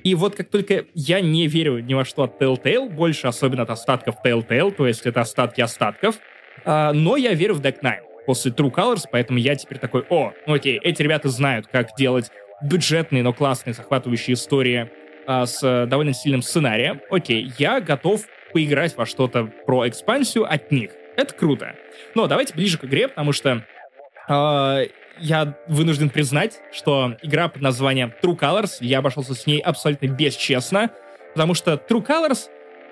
И вот как только я не верю ни во что от Telltale, больше особенно от остатков Telltale, то есть это остатки остатков, э, но я верю в Deck Nine после True Colors, поэтому я теперь такой, о, ну окей, эти ребята знают, как делать бюджетные, но классные, захватывающие истории а, с довольно сильным сценарием. Окей, я готов поиграть во что-то про экспансию от них. Это круто. Но давайте ближе к игре, потому что э, я вынужден признать, что игра под названием True Colors, я обошелся с ней абсолютно бесчестно, потому что True Colors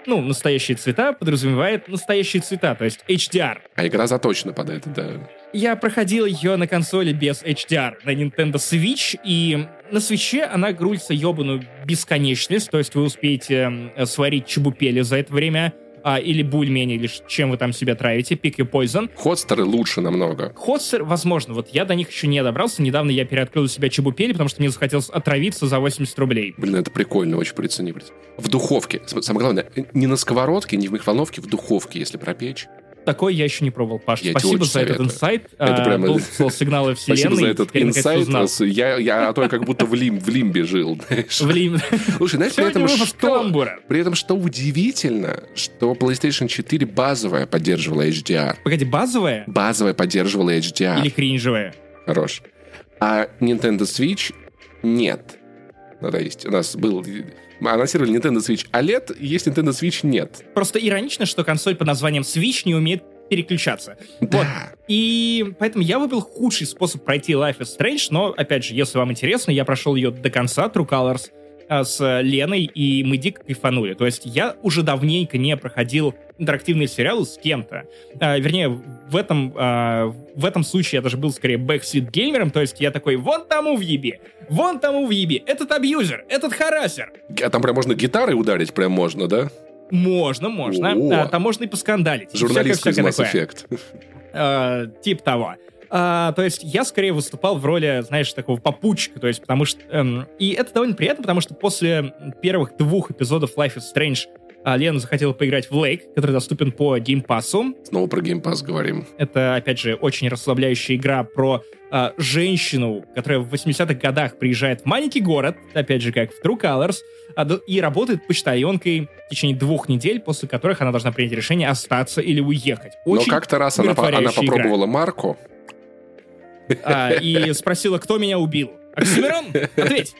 ну, настоящие цвета подразумевает настоящие цвета, то есть HDR. А игра заточена под это, да. Я проходил ее на консоли без HDR на Nintendo Switch, и на свече она грузится ебаную бесконечность, то есть вы успеете сварить чебупели за это время, а, или бульмени, или чем вы там себя травите, pick your poison. Ходстеры лучше намного. Ходстер, возможно, вот я до них еще не добрался, недавно я переоткрыл у себя чебупели, потому что мне захотелось отравиться за 80 рублей. Блин, это прикольно, очень прицени. В духовке, самое главное, не на сковородке, не в микроволновке, в духовке, если пропечь. Такой я еще не пробовал, Паш. Я Спасибо за советую. этот инсайт. Это а, прямо... Сигналы вселенной. Спасибо за этот инсайт. Я, я, а то я как будто в, лим, в лимбе жил. В лимбе. Слушай, знаешь, при этом, что, при этом что удивительно, что PlayStation 4 базовая поддерживала HDR. Погоди, базовая? Базовая поддерживала HDR. Или кринжевая? Хорош. А Nintendo Switch нет. Ну, то есть у нас был анонсировали Nintendo Switch OLED, есть Nintendo Switch нет. Просто иронично, что консоль под названием Switch не умеет переключаться. Да. Вот. И поэтому я выбрал худший способ пройти Life is Strange, но, опять же, если вам интересно, я прошел ее до конца, True Colors, а, с Леной, и мы дико кайфанули. То есть я уже давненько не проходил интерактивные сериалы с кем-то. А, вернее, в этом, а, в этом случае я даже был скорее backseat геймером, то есть я такой, вон тому въеби, вон тому въеби, этот абьюзер, этот harasser. А там прям можно гитарой ударить, прям можно, да? Можно, можно. А, там можно и поскандалить. Журналист из Mass Effect. А, тип того. А, то есть я скорее выступал в роли, знаешь, такого попутчика, то есть потому что... Эм, и это довольно приятно, потому что после первых двух эпизодов Life is Strange а Лена захотела поиграть в Lake, который доступен по геймпасу. Снова про геймпас говорим. Это, опять же, очень расслабляющая игра про а, женщину, которая в 80-х годах приезжает в маленький город, опять же, как в True Colors, а, и работает почтальонкой в течение двух недель, после которых она должна принять решение остаться или уехать. Очень Но как-то раз она, она попробовала игра. марку. А, и спросила, кто меня убил. Оксимирон, ответь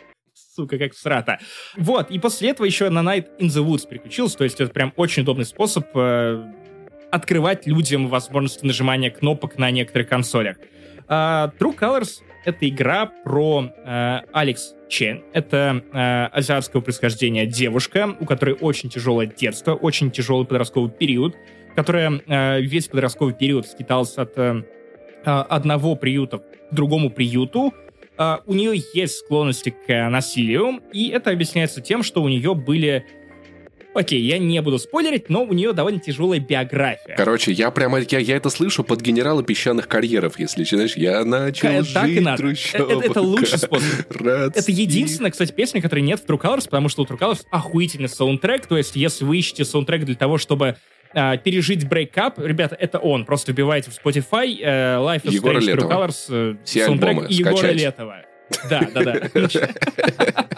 сука, как срата. Вот, и после этого еще на Night in the Woods переключился, то есть это прям очень удобный способ э, открывать людям возможности нажимания кнопок на некоторых консолях. Uh, True Colors — это игра про uh, Алекс Чен. Это uh, азиатского происхождения девушка, у которой очень тяжелое детство, очень тяжелый подростковый период, которая uh, весь подростковый период скиталась от uh, одного приюта к другому приюту, Uh, у нее есть склонности к насилию, и это объясняется тем, что у нее были Окей, я не буду спойлерить, но у нее довольно тяжелая биография. Короче, я прямо, я, я это слышу под генерала песчаных карьеров, если знаешь, я начал так жить и надо. Это, это лучший способ. Это единственная, кстати, песня, которой нет в True Colors, потому что у True Colors охуительный саундтрек, то есть если вы ищете саундтрек для того, чтобы Uh, пережить брейкап, ребята, это он. Просто вбивайте в Spotify uh, Life is Егора Strange True Colors uh, Все саундтрек Егора Летова. Да, да, да.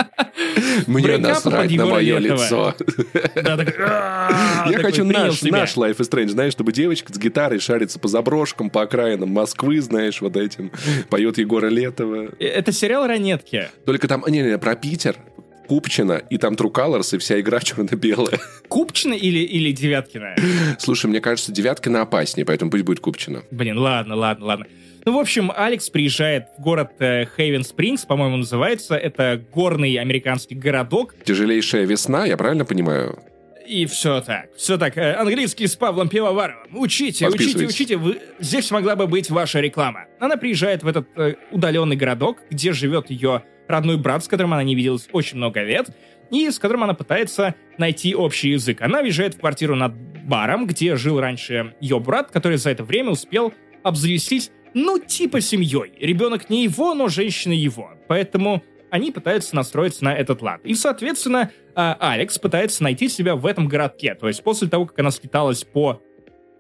Мне насрать на мое лицо. Я хочу наш наш Life is Strange, знаешь, чтобы девочка с гитарой шарится по заброшкам, по окраинам Москвы, знаешь, вот этим. Поет Егора Летова. Э, это сериал «Ранетки». Только там, не-не, про Питер. Купчина, и там True Colors, и вся игра черно-белая. Купчина или, или Девяткина? Слушай, мне кажется, Девяткина опаснее, поэтому пусть будет Купчина. Блин, ладно, ладно, ладно. Ну, в общем, Алекс приезжает в город Хейвен Спрингс, по-моему, называется. Это горный американский городок. Тяжелейшая весна, я правильно понимаю? И все так. Все так. Э, английский с Павлом Пивоваровым. Учите, учите, учите. Вы... Здесь могла бы быть ваша реклама. Она приезжает в этот э, удаленный городок, где живет ее родной брат, с которым она не виделась очень много лет, и с которым она пытается найти общий язык. Она въезжает в квартиру над баром, где жил раньше ее брат, который за это время успел обзавестись ну, типа семьей. Ребенок не его, но женщина его. Поэтому они пытаются настроиться на этот лад. И, соответственно, а, Алекс пытается найти себя в этом городке. То есть после того, как она скиталась по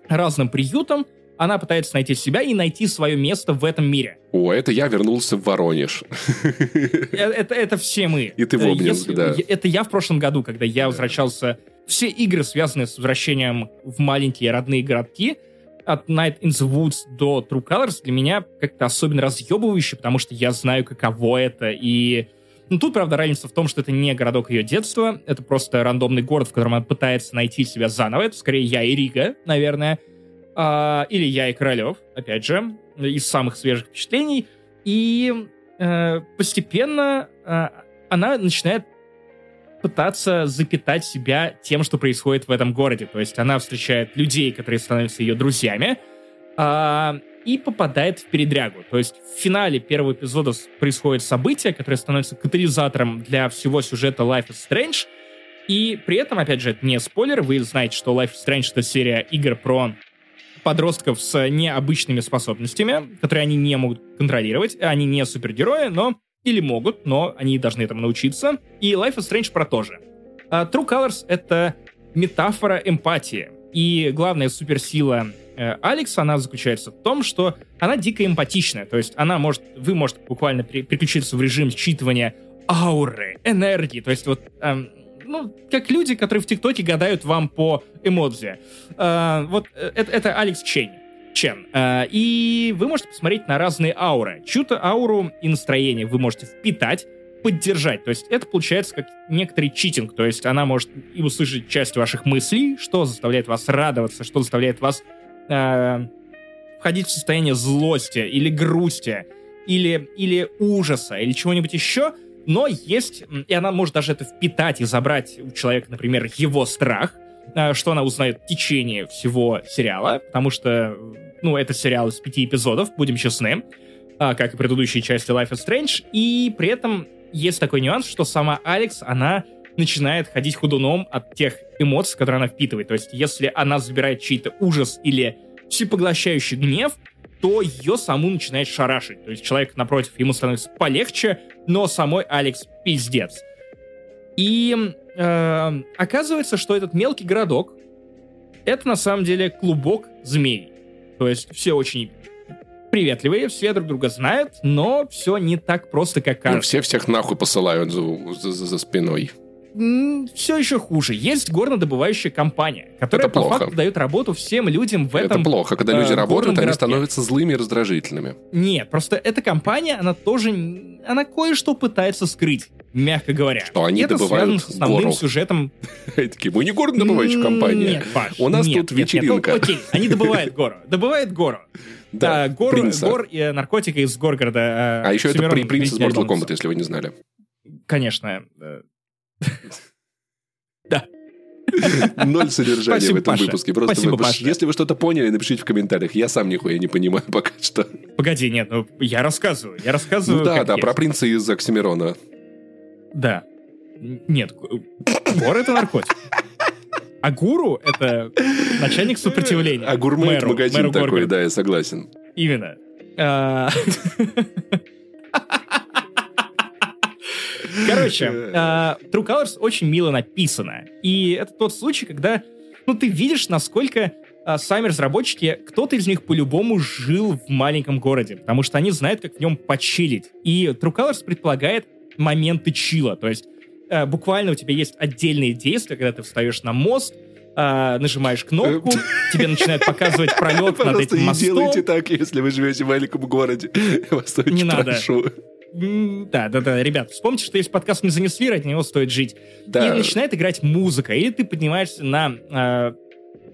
разным приютам, она пытается найти себя и найти свое место в этом мире. О, это я вернулся в Воронеж. Э, Это, это все мы. И ты в Э, Обнинск, да. Это я в прошлом году, когда я возвращался... Все игры, связанные с возвращением в маленькие родные городки, от Night in the Woods до True Colors, для меня как-то особенно разъебывающе, потому что я знаю, каково это, и... Ну, тут, правда, разница в том, что это не городок ее детства, это просто рандомный город, в котором она пытается найти себя заново. Это скорее я и Рига, наверное. А, или я и Королев, опять же, из самых свежих впечатлений. И э, постепенно э, она начинает пытаться запитать себя тем, что происходит в этом городе. То есть она встречает людей, которые становятся ее друзьями, а, и попадает в передрягу. То есть в финале первого эпизода происходит событие, которое становится катализатором для всего сюжета Life is Strange. И при этом, опять же, это не спойлер, вы знаете, что Life is Strange — это серия игр про подростков с необычными способностями, которые они не могут контролировать. Они не супергерои, но... Или могут, но они должны этому научиться. И Life is Strange про то же. А True Colors — это метафора эмпатии. И главная суперсила э, Алекс, она заключается в том, что она дико эмпатичная. То есть она может... Вы можете буквально пере- переключиться в режим считывания ауры, энергии. То есть вот... эм, ну, как люди, которые в ТикТоке гадают вам по эмодзи. Э, вот это, это Алекс Чен. Чен. Э, и вы можете посмотреть на разные ауры. Чью-то ауру и настроение вы можете впитать, поддержать. То есть это получается как некоторый читинг. То есть она может и услышать часть ваших мыслей, что заставляет вас радоваться, что заставляет вас э, входить в состояние злости или грусти, или, или ужаса, или чего-нибудь еще. Но есть, и она может даже это впитать и забрать у человека, например, его страх, э, что она узнает в течение всего сериала, потому что, ну, это сериал из пяти эпизодов, будем честны, а, как и предыдущие части Life is Strange, и при этом есть такой нюанс, что сама Алекс, она начинает ходить ходуном от тех эмоций, которые она впитывает. То есть, если она забирает чей-то ужас или всепоглощающий гнев, то ее саму начинает шарашить. То есть человек напротив, ему становится полегче, но самой Алекс пиздец. И э, оказывается, что этот мелкий городок это на самом деле клубок змей. То есть все очень приветливые, все друг друга знают, но все не так просто, как Ну, кажется. все всех нахуй посылают за- за- за спиной. Все еще хуже. Есть горнодобывающая компания, которая по факту дает работу всем людям в этом... Это плохо. Когда люди э, работают, горном они становятся злыми и раздражительными. Нет, просто эта компания, она тоже... Она кое-что пытается скрыть, мягко говоря. Что они это добывают связано с основным гору. сюжетом. Такие, мы не горнодобывающая компания. Нет, Паш, У нас нет, тут нет, нет. вечеринка. Ну, окей, они добывают гору. Добывают гору. Да, Да, гор, и наркотика из Горгорода. А еще это принц из Mortal. Kombat, если вы не знали. Конечно. э, Ноль содержания Спасибо, в этом Паша. выпуске. Просто Спасибо, вы- Паша. если вы что-то поняли, напишите в комментариях. Я сам нихуя не понимаю пока что. Погоди, нет, ну я рассказываю. Я рассказываю. Ну да, да, есть. про принца из Оксимирона. Да. Нет, гор это наркотик. А гуру это начальник сопротивления. А гурмейт Мэру- магазин мэру такой, да, я согласен. Именно. Короче, а, True Colors очень мило написано. И это тот случай, когда ну, ты видишь, насколько а, сами разработчики, кто-то из них по-любому жил в маленьком городе, потому что они знают, как в нем почилить. И True Colors предполагает моменты чила. То есть а, буквально у тебя есть отдельные действия, когда ты встаешь на мост, а, нажимаешь кнопку, тебе начинают показывать пролет над этим не мостом. делайте так, если вы живете в маленьком городе. Не надо. Да, да, да, ребят, вспомните, что если подкаст не занесли, ради него стоит жить. Да. И начинает играть музыка, или ты поднимаешься на, э,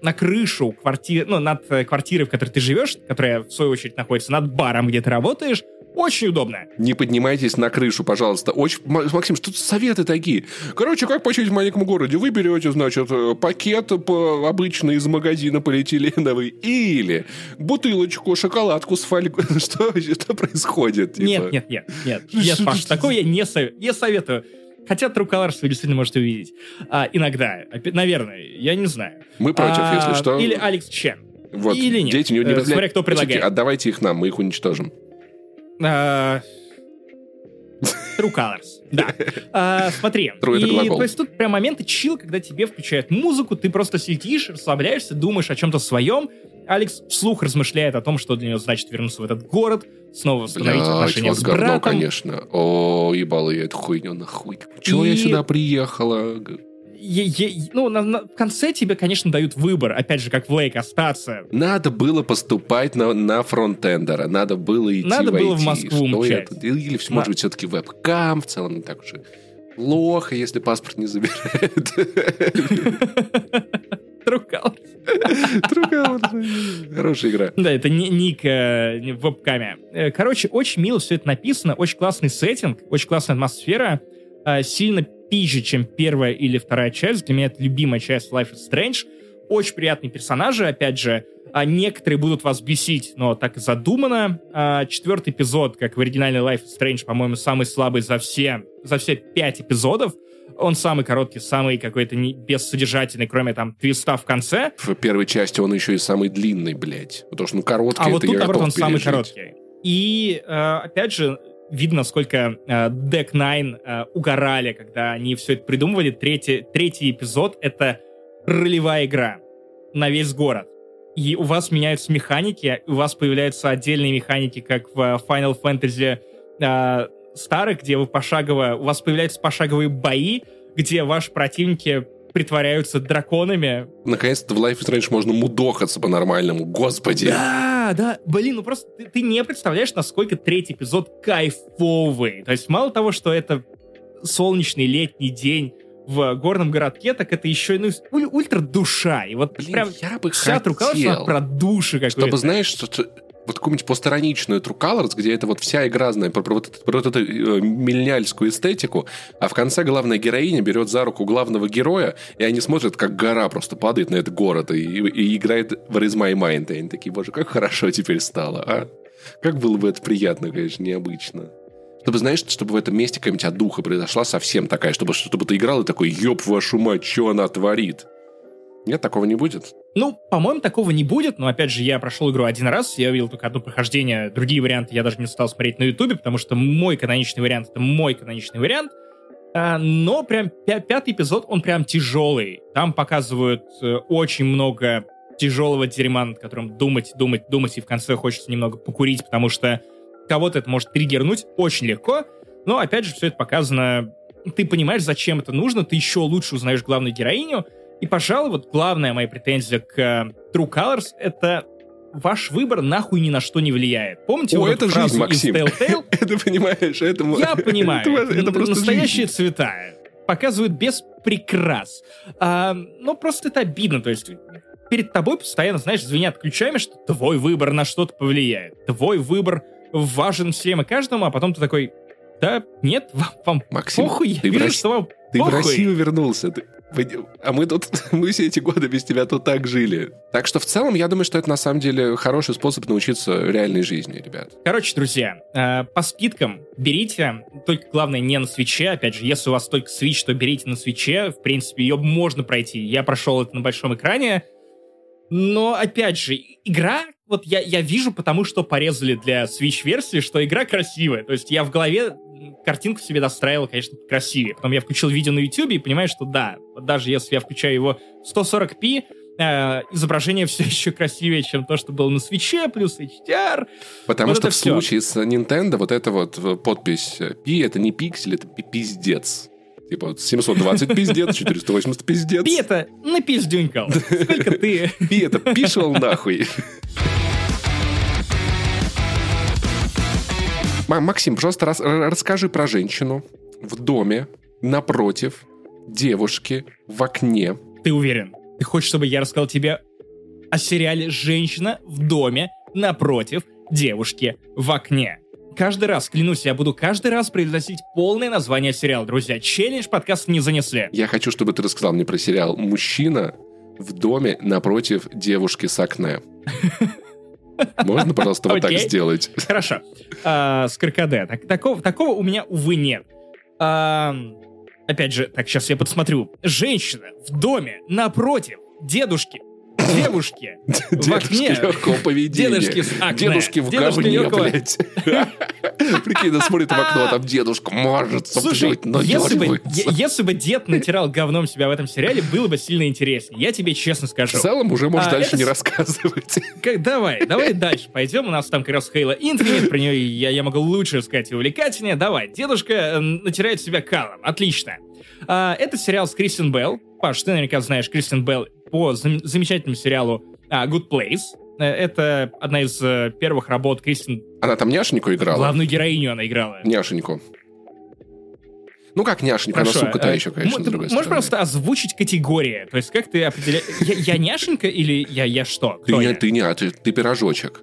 на крышу квартиры, ну, над э, квартирой, в которой ты живешь, которая, в свою очередь, находится над баром, где ты работаешь. Очень удобно. Не поднимайтесь на крышу, пожалуйста. Очень... Максим, что советы такие? Короче, как почить в маленьком городе? Вы берете, значит, э, пакет по- обычный из магазина полиэтиленовый или бутылочку, шоколадку с фольгой. Что, что происходит? типа? Нет, нет, нет, нет. Нет, Паш, такое я не, сове- не советую. Хотя вы действительно можете увидеть. А, иногда. Наверное, я не знаю. Мы против, А, если что. Или Алекс Чен. Вот, или нет. Дети, не, не Э, разделяйте. смотря кто Слушайте, предлагает. Отдавайте их нам, мы их уничтожим. А, True Colors, да. А, смотри, и, то есть тут прям моменты чил, когда тебе включают музыку, ты просто сидишь, расслабляешься, думаешь о чем-то своем. Алекс вслух размышляет о том, что для него значит вернуться в этот город, снова восстановить Блядь, отношения вот с говно, братом. конечно. О, ебало я эту хуйню нахуй. Чего я И- сюда приехала? Ну, на- на- в конце тебе, конечно, дают выбор, опять же, как в Лейк, остаться. Надо было поступать на, на фронтендера, надо было идти Надо в было в IT. Москву Что мчать. это? Или, может быть, все-таки вебкам, в целом не так уж и плохо, если паспорт не забирает. Другая вот, Хорошая игра. Да, это не ник э, не в вебкаме. Э, Короче, очень мило все это написано, очень классный сеттинг, очень классная атмосфера, э, сильно пизже, чем первая или вторая часть. Для меня это любимая часть Life is Strange. Очень приятные персонажи, опять же. А некоторые будут вас бесить, но так и задумано. А, четвертый эпизод, как в оригинальной Life is Strange, по-моему, самый слабый за все, за все пять эпизодов. Он самый короткий, самый какой-то не, бессодержательный, кроме там твиста в конце. В первой части он еще и самый длинный, блядь. Потому что, ну, короткий, А вот тут, наоборот, он готов самый пережить. короткий. И, э, опять же, видно, насколько э, Deck Nine э, угорали, когда они все это придумывали. Третий, третий эпизод — это ролевая игра на весь город. И у вас меняются механики, у вас появляются отдельные механики, как в э, Final Fantasy э, старых, где вы пошагово... У вас появляются пошаговые бои, где ваши противники притворяются драконами, Наконец-то в Life is Strange можно мудохаться по-нормальному. Господи. да, да, блин, ну просто ты, ты не представляешь, насколько третий эпизод кайфовый. То есть мало того, что это солнечный летний день в горном городке, так это еще и ну, уль- ультра душа. И вот Блин, прям я бы хотел, Трукалова про чтобы, знаешь, что- вот какую-нибудь постраничную True Colors, где это вот вся игра, знает, про, про вот, про вот эту э, мильняльскую эстетику, а в конце главная героиня берет за руку главного героя, и они смотрят, как гора просто падает на этот город и, и играет Where is my mind? И они такие, боже, как хорошо теперь стало, а? Как было бы это приятно, конечно, необычно. Чтобы, знаешь, чтобы в этом месте какая-нибудь отдуха произошла совсем такая, чтобы, чтобы ты играл и такой, ёб вашу мать, что она творит? Нет, такого не будет. Ну, по-моему, такого не будет, но, опять же, я прошел игру один раз, я увидел только одно прохождение, другие варианты я даже не стал смотреть на ютубе, потому что мой каноничный вариант — это мой каноничный вариант, А, но прям пя- пятый эпизод, он прям тяжелый. Там показывают э, очень много тяжелого дерьма, над которым думать, думать, думать, и в конце хочется немного покурить, потому что кого-то это может триггернуть очень легко, но, опять же, все это показано... Ты понимаешь, зачем это нужно, ты еще лучше узнаешь главную героиню, и, пожалуй, вот главная моя претензия к э, True Colors — это ваш выбор нахуй ни на что не влияет. Помните О, вот это жизнь, Максим. Это понимаешь, это... Я понимаю. Это, просто Настоящие жизнь. цвета показывают без прикрас. А, но просто это обидно. То есть перед тобой постоянно, знаешь, звенят ключами, что твой выбор на что-то повлияет. Твой выбор важен всем и каждому, а потом ты такой, да, нет, вам, вам Максим, похуй, я ты в вижу, Рос- что вам Ты в похуй. Россию вернулся. ты- А мы тут, мы все эти годы без тебя тут так жили. Так что в целом, я думаю, что это на самом деле хороший способ научиться реальной жизни, ребят. Короче, друзья, э, по скидкам берите, только главное не на свече, опять же, если у вас только свич, то берите на свече, в принципе, ее можно пройти. Я прошел это на большом экране, но, опять же, игра, вот я, я вижу, потому что порезали для Switch-версии, что игра красивая. То есть я в голове картинку себе достраивал, конечно, красивее. Потом я включил видео на YouTube и понимаю, что да, вот даже если я включаю его в 140p, э, изображение все еще красивее, чем то, что было на свече, плюс HDR. Потому Вот что в всё. случае с Nintendo вот эта вот э, подпись э, Пи это не пиксель, это пи- пиздец. Типа вот 720 пиздец, 480 пиздец. Пи это напиздюнькал. Сколько ты... Пи это пишел нахуй. Максим, просто рас- р- расскажи про женщину в доме напротив девушки в окне. Ты уверен? Ты хочешь, чтобы я рассказал тебе о сериале «Женщина в доме напротив девушки в окне»? Каждый раз, клянусь, я буду каждый раз произносить полное название сериала, друзья. Челлендж подкаста не занесли. Я хочу, чтобы ты рассказал мне про сериал «Мужчина в доме напротив девушки с окна». Можно, пожалуйста, вот так сделать? Хорошо. А, с. Так- такого, у меня, увы, нет. Опять же, так, сейчас я подсмотрю. Женщина в доме напротив дедушки. Девушки в окне. Легкого поведения. Дедушки с акне. Дедушки в говне, блядь. Прикинь, он смотрит в окно, там дедушка может соплють, но если бы, если бы дед натирал говном себя в этом сериале, было бы сильно интереснее. Я тебе честно В скажу. целом уже можешь А, дальше не рассказывать. Как- давай, давай дальше пойдем. У нас там как раз Хейла Infinite, про нее я, я могу лучше сказать и увлекательнее. Давай, дедушка э, натирает себя калом. Отлично. А, это сериал с Кристин Белл. Паш, ты наверняка знаешь Кристин Белл по зам- замечательному сериалу а, Good Place. Э, Это одна из э, первых работ Кристин. Она там няшеньку играла? Главную героиню она играла. Няшеньку. Ну как няшенька, она Хорошо, сука та э, еще, конечно, м- ты другой Можешь стороны. просто озвучить категории? То есть как ты определяешь... Я, я няшенька или я, я что? Ты Кто не, я? ты не, а ты, ты пирожочек.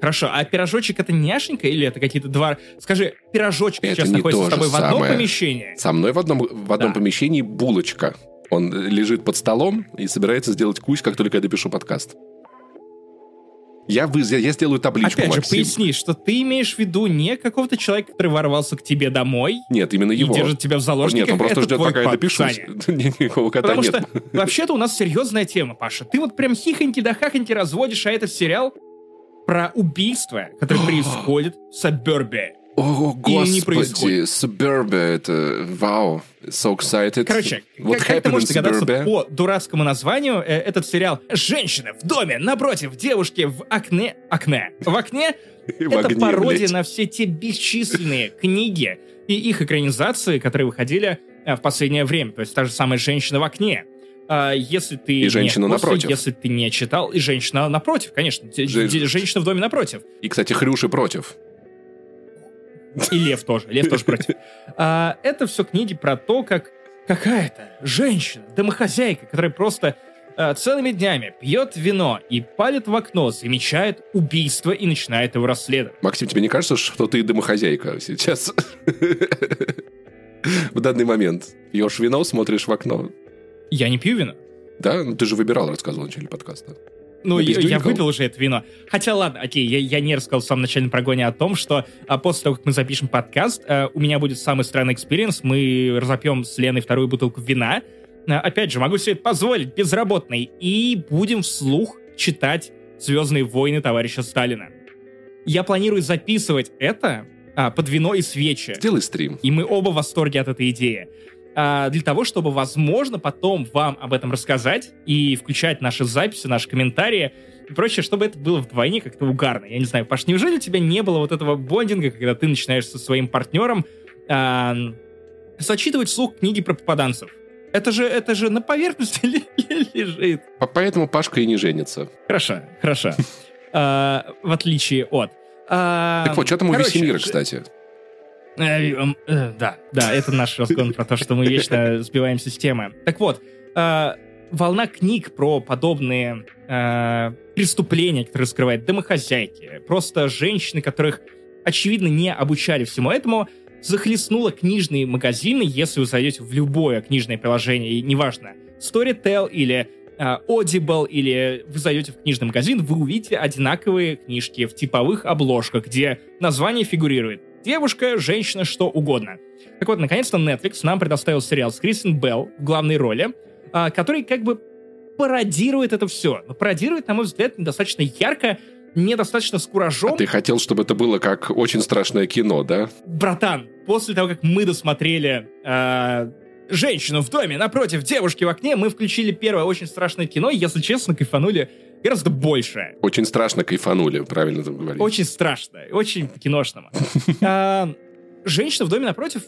Хорошо, а пирожочек это няшенька или это какие-то два... Скажи, пирожочек Это сейчас находится с тобой в одном самое. помещении? Со мной в одном, в одном Да. помещении булочка. Он лежит под столом и собирается сделать кусь, как только я допишу подкаст. Я, вы, я, я сделаю табличку, Опять же, Максим. поясни, что ты имеешь в виду не какого-то человека, который ворвался к тебе домой Нет, именно и его. держит тебя в заложниках. Нет, он просто это ждет, пока я кот, допишу. Саня. Никакого кота Потому нет. что вообще-то у нас серьезная тема, Паша. Ты вот прям хихоньки да хахоньки разводишь, а этот сериал про убийство, которое происходит в Сабербе. О, Или не господи, происходит. Suburbia, это... Вау, so excited. Короче, What как, как ты можешь догадаться по дурацкому названию, э, этот сериал «Женщина в доме напротив девушки в окне...» Окне. В окне это огне, пародия блядь. на все те бесчисленные книги и их экранизации, которые выходили э, в последнее время. То есть та же самая «Женщина в окне». А, если ты И «Женщина не напротив». Если ты не читал, и «Женщина напротив», конечно. Де- «Женщина в доме напротив». И, кстати, Хрюши против. И Лев тоже. Лев тоже против. А, это все книги про то, как какая-то женщина, домохозяйка, которая просто а, целыми днями пьет вино и палит в окно, замечает убийство и начинает его расследовать. Максим, тебе не кажется, что ты домохозяйка сейчас? В данный момент. Пьешь вино, смотришь в окно. Я не пью вино. Да? Ну, ты же выбирал, рассказывал в начале подкаста. Ну, Ну, я, я выпил уже это вино. Хотя, ладно, окей, я, я не рассказал в самом начале прогоне о том, что а, после того, как мы запишем подкаст, а, у меня будет самый странный experience. Мы разопьем с Леной вторую бутылку вина. А, опять же, могу себе это позволить, безработный. И будем вслух читать «Звездные войны» товарища Сталина. Я планирую записывать это а, под вино и свечи. Сделай стрим. И мы оба в восторге от этой идеи. А, для того, чтобы, возможно, потом вам об этом рассказать и включать наши записи, наши комментарии и прочее, чтобы это было вдвойне как-то угарно. Я не знаю, Паш, неужели у тебя не было вот этого бондинга, когда ты начинаешь со своим партнером а, зачитывать вслух книги про попаданцев? Это же, это же на поверхности лежит. По- Поэтому Пашка и не женится. Хорошо, хорошо. А, в отличие от... Так вот, что там у Весемира, кстати? Э, эм, э, Да, да, это наш разгон про то, что мы вечно сбиваемся с темы. Так вот, э, волна книг про подобные э, преступления, которые скрывают домохозяйки, просто женщины, которых, очевидно, не обучали всему этому, захлестнула книжные магазины, если вы зайдете в любое книжное приложение, и неважно, Storytel или э, Audible, или вы зайдете в книжный магазин, вы увидите одинаковые книжки в типовых обложках, где название фигурирует девушка, женщина, что угодно. Так вот, наконец-то Netflix нам предоставил сериал с Кристин Белл в главной роли, а, который как бы пародирует это все. Но пародирует, на мой взгляд, недостаточно ярко, недостаточно с куражом. А ты хотел, чтобы это было как очень страшное кино, да? Братан, после того, как мы досмотрели э, «Женщину в доме напротив девушки в окне», мы включили первое очень страшное кино, и, если честно, кайфанули гораздо больше. Очень страшно кайфанули, правильно ты говоришь. Очень страшно, очень киношного. А, Женщина в доме напротив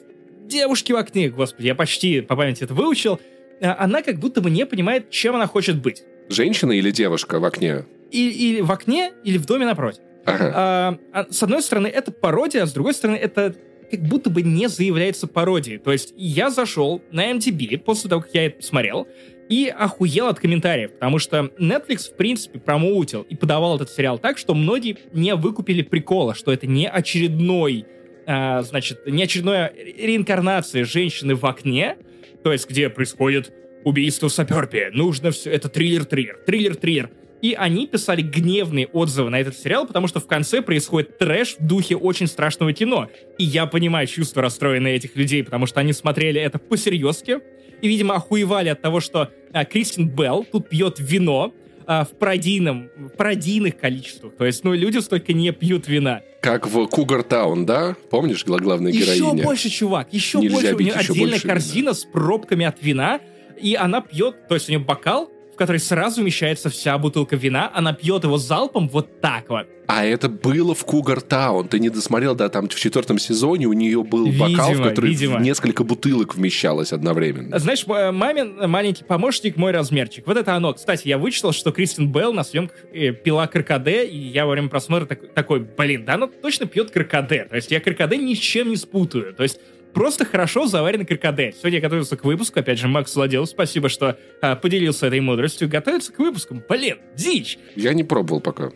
девушки в окне, господи, я почти по памяти это выучил. А, Она как будто бы не понимает, чем она хочет быть. Женщина или девушка в окне? И- Или в окне, или в доме напротив. Ага. А, а с одной стороны, это пародия, а с другой стороны, это как будто бы не заявляется пародией. То есть я зашел на MDB после того, как я это посмотрел, и охуел от комментариев, потому что Netflix, в принципе, промоутил и подавал этот сериал так, что многие не выкупили прикола, что это не очередной, а, значит, не очередная реинкарнация женщины в окне, то есть где происходит убийство в Саперпе, нужно все, это триллер-триллер, триллер-триллер. И они писали гневные отзывы на этот сериал, потому что в конце происходит трэш в духе очень страшного кино. И я понимаю чувства расстроенные этих людей, потому что они смотрели это по-серьезки. И, видимо, охуевали от того, что а, Кристин Белл тут пьет вино, а, в пародийном, в пародийных количествах. То есть, ну, люди столько не пьют вина. Как в Кугар Таун, да? Помнишь, главная героиня? Еще больше, чувак, еще Нельзя больше. У нее отдельная корзина вина. с пробками от вина, и она пьет, то есть у нее бокал, в который сразу вмещается вся бутылка вина, она пьет его залпом вот так вот. А это было в Кугар Таун. Ты не досмотрел, да, там в четвертом сезоне у нее был видимо, бокал, в который видимо. несколько бутылок вмещалось одновременно. Знаешь, мамин маленький помощник, мой размерчик. Вот это оно. Кстати, я вычитал, что Кристин Белл на съемках э, пила каркаде, и я во время просмотра так, такой, блин, да она точно пьет каркаде. То есть я каркаде ни с чем не спутаю. То есть просто хорошо заваренный каркаде. Сегодня я готовился к выпуску. Опять же, Макс Владел, спасибо, что а, поделился этой мудростью. Готовиться к выпускам. Блин, дичь! Я не пробовал пока.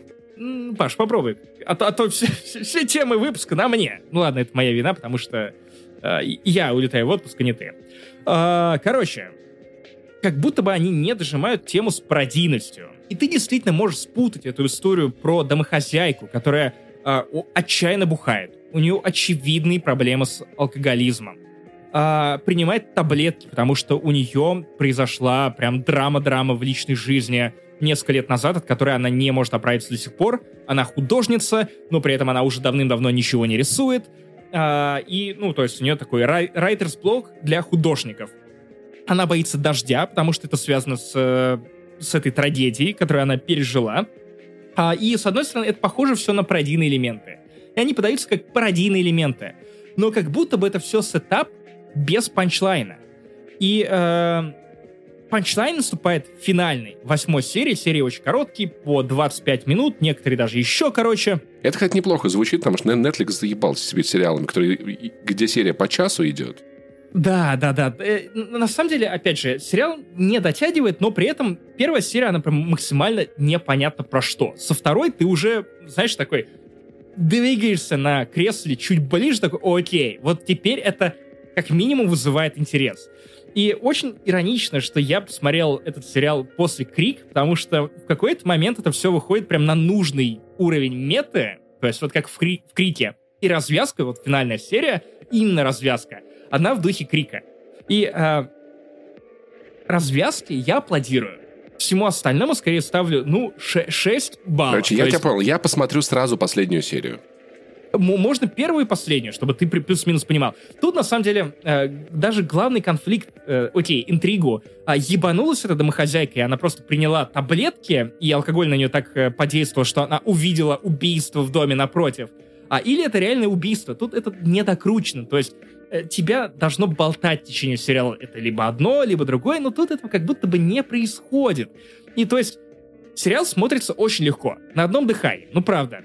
Паш, попробуй. А то, а то все, все, все темы выпуска на мне. Ну ладно, это моя вина, потому что э, я улетаю в отпуск, а не ты. Э, короче, как будто бы они не дожимают тему с пародийностью. И ты действительно можешь спутать эту историю про домохозяйку, которая э, отчаянно бухает у нее очевидные проблемы с алкоголизмом. А, принимает таблетки, потому что у нее произошла прям драма-драма в личной жизни несколько лет назад, от которой она не может оправиться до сих пор. Она художница, но при этом она уже давным-давно ничего не рисует. А, и, ну, то есть у нее такой рай- block для художников. Она боится дождя, потому что это связано с, с этой трагедией, которую она пережила. А, и, с одной стороны, это похоже все на пародийные элементы и они подаются как пародийные элементы. Но как будто бы это все setup без панчлайна. И э, панчлайн наступает в финальной восьмой серии. Серии очень короткие, по 25 минут, некоторые даже еще короче. Это, кстати, неплохо звучит, потому что Netflix заебался себе сериалом, который, где серия по часу идет. Да, да, да. Э, на самом деле, опять же, сериал не дотягивает, но при этом первая серия, она прям максимально непонятно про что. Со второй ты уже, знаешь, такой, двигаешься на кресле чуть ближе, такой, окей, вот теперь это как минимум вызывает интерес. И очень иронично, что я посмотрел этот сериал после Крик, потому что в какой-то момент это все выходит прям на нужный уровень меты, то есть вот как в, Кри в Крике. И развязка, вот финальная серия, именно развязка, она в духе Крика. И э, развязки я аплодирую всему остальному скорее ставлю, ну, 6 баллов. Короче, я есть... тебя понял. Я посмотрю сразу последнюю серию. Можно первую и последнюю, чтобы ты плюс-минус понимал. Тут, на самом деле, э, даже главный конфликт, э, окей, интригу, э, ебанулась эта домохозяйка, и она просто приняла таблетки, и алкоголь на нее так э, подействовал, что она увидела убийство в доме напротив. А или это реальное убийство. Тут это не докручено. То есть тебя должно болтать в течение сериала. Это либо одно, либо другое, но тут этого как будто бы не происходит. И то есть сериал смотрится очень легко, на одном дыхании, ну правда.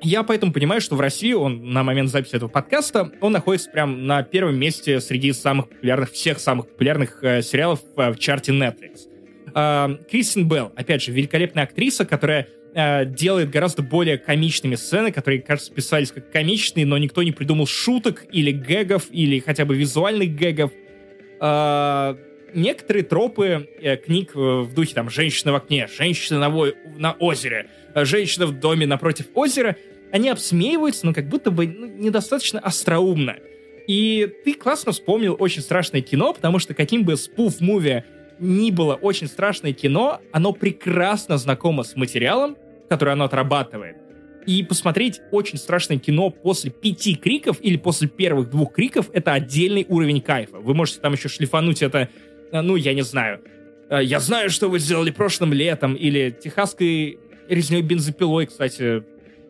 Я поэтому понимаю, что в России он на момент записи этого подкаста, он находится прям на первом месте среди самых популярных, всех самых популярных э, сериалов э, в чарте Netflix. Э, Кристин Белл, опять же, великолепная актриса, которая э, делает гораздо более комичными сцены, которые, кажется, писались как комичные, но никто не придумал шуток или гэгов, или хотя бы визуальных гэгов. Э, некоторые тропы э, книг в духе там «Женщина в окне», «Женщина на, во- на озере», «Женщина в доме напротив озера», они обсмеиваются, но как будто бы ну, недостаточно остроумно. И ты классно вспомнил очень страшное кино, потому что каким бы спуф-муви ни было очень страшное кино, оно прекрасно знакомо с материалом, который оно отрабатывает. И посмотреть очень страшное кино после пяти криков или после первых двух криков — это отдельный уровень кайфа. Вы можете там еще шлифануть это, э, ну, я не знаю. Э, «Я знаю, что вы сделали прошлым летом» или «Техасской резней бензопилой», кстати,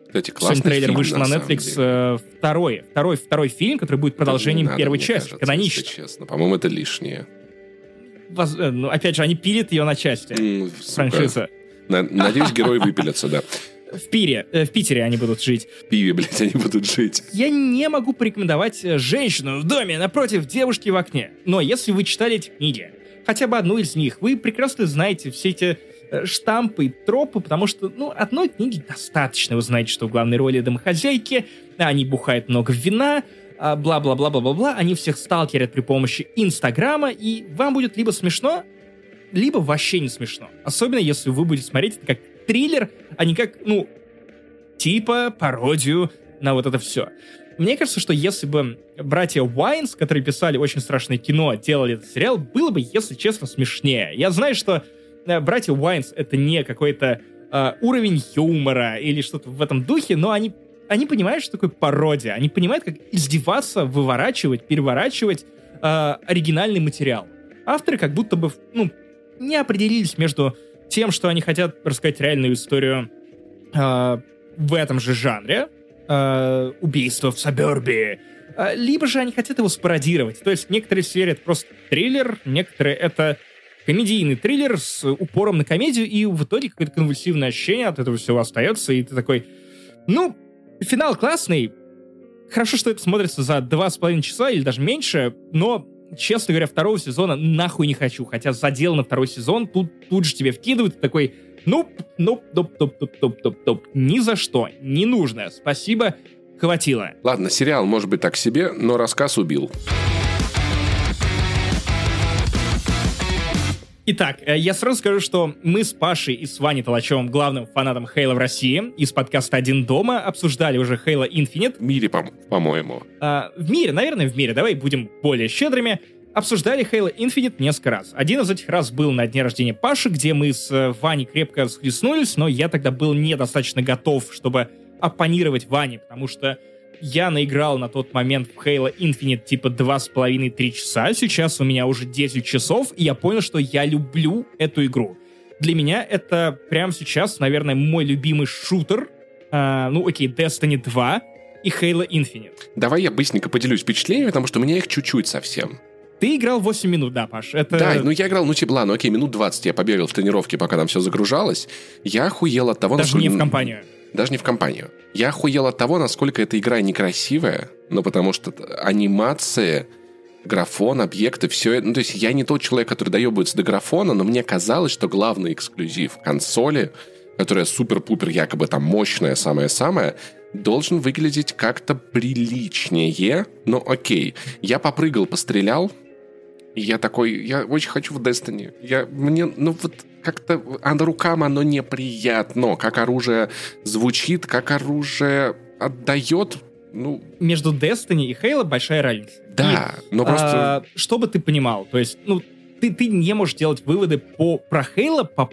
кстати, классный трейлер фильм, вышел на, на Netflix. Э, второй, второй, второй фильм, который будет продолжением надо, первой части, кажется, канонично. честно. По-моему, это лишнее воз... Ну, опять же, они пилят ее на части. Mm, франшиза. Надеюсь, герои выпилятся, да. В Пире, э, в Питере они будут жить. В Пиве, блядь, они будут жить. Я не могу порекомендовать э, женщину в доме напротив девушки в окне. Но если вы читали эти книги, хотя бы одну из них, вы прекрасно знаете все эти штампы и тропы, потому что, ну, одной книги достаточно. Вы знаете, что в главной роли домохозяйки, они бухают много вина, а, бла-бла-бла-бла-бла-бла, они всех сталкерят при помощи Инстаграма, и вам будет либо смешно, либо вообще не смешно. Особенно, если вы будете смотреть это как триллер, а не как, ну, типа пародию на вот это все. Мне кажется, что если бы братья Уайнс, которые писали очень страшное кино, делали этот сериал, было бы, если честно, смешнее. Я знаю, что э, братья Уайнс — это не какой-то э, уровень юмора или что-то в этом духе, но они, они понимают, что такое пародия. Они понимают, как издеваться, выворачивать, переворачивать э, оригинальный материал. Авторы как будто бы, ну, не определились между тем, что они хотят рассказать реальную историю э, в этом же жанре, э, убийство в Сабербии, э, либо же они хотят его спародировать. То есть некоторые серии просто триллер, некоторые это комедийный триллер с упором на комедию, и в итоге какое-то конвульсивное ощущение от этого всего остается, и ты такой, ну, финал классный, хорошо, что это смотрится за два с половиной часа или даже меньше, но честно говоря, второго сезона нахуй не хочу. Хотя задел на второй сезон тут, тут же тебе вкидывают такой, ну, ну, топ, топ, топ, топ, топ, топ. Ни за что, не нужно. Спасибо, хватило. Ладно, сериал может быть так себе, но рассказ убил. Итак, э, я сразу скажу, что мы с Пашей и с Ваней Толачевым, главным фанатом Хейла в России, из подкаста «Один дома» обсуждали уже Хейла Infinite. В мире, по- по-моему. А, в мире, наверное, в мире. Давай будем более щедрыми. Обсуждали Halo Infinite несколько раз. Один из этих раз был на дне рождения Паши, где мы с э, Ваней крепко схлестнулись, но я тогда был недостаточно готов, чтобы оппонировать Ване, потому что я наиграл на тот момент в Halo Infinite типа 2,5-3 часа, сейчас у меня уже 10 часов, и я понял, что я люблю эту игру. Для меня это прямо сейчас, наверное, мой любимый шутер, э, ну окей, Destiny 2 и Halo Infinite. Давай я быстренько поделюсь впечатлениями, потому что у меня их чуть-чуть совсем. Ты играл 8 минут, да, Паш? Это... Да, ну я играл, ну типа, ладно, окей, минут 20 я побегал в тренировке, пока там все загружалось. Я охуел от того, Даже насколько... не в компанию. Даже не в компанию. Я охуел от того, насколько эта игра некрасивая, ну потому что анимация, графон, объекты, все это... Ну, то есть я не тот человек, который доебывается до графона, но мне казалось, что главный эксклюзив консоли, которая супер-пупер якобы там мощная, самая-самая, должен выглядеть как-то приличнее, но окей. Я попрыгал, пострелял, и я такой, я очень хочу в Destiny. Я, мне, ну вот как-то а рукам оно неприятно, как оружие звучит, как оружие отдает, ну... Между Destiny и Halo большая разница. Да, и, но просто... А, чтобы ты понимал, то есть, ну, ты, ты не можешь делать выводы по, про Halo по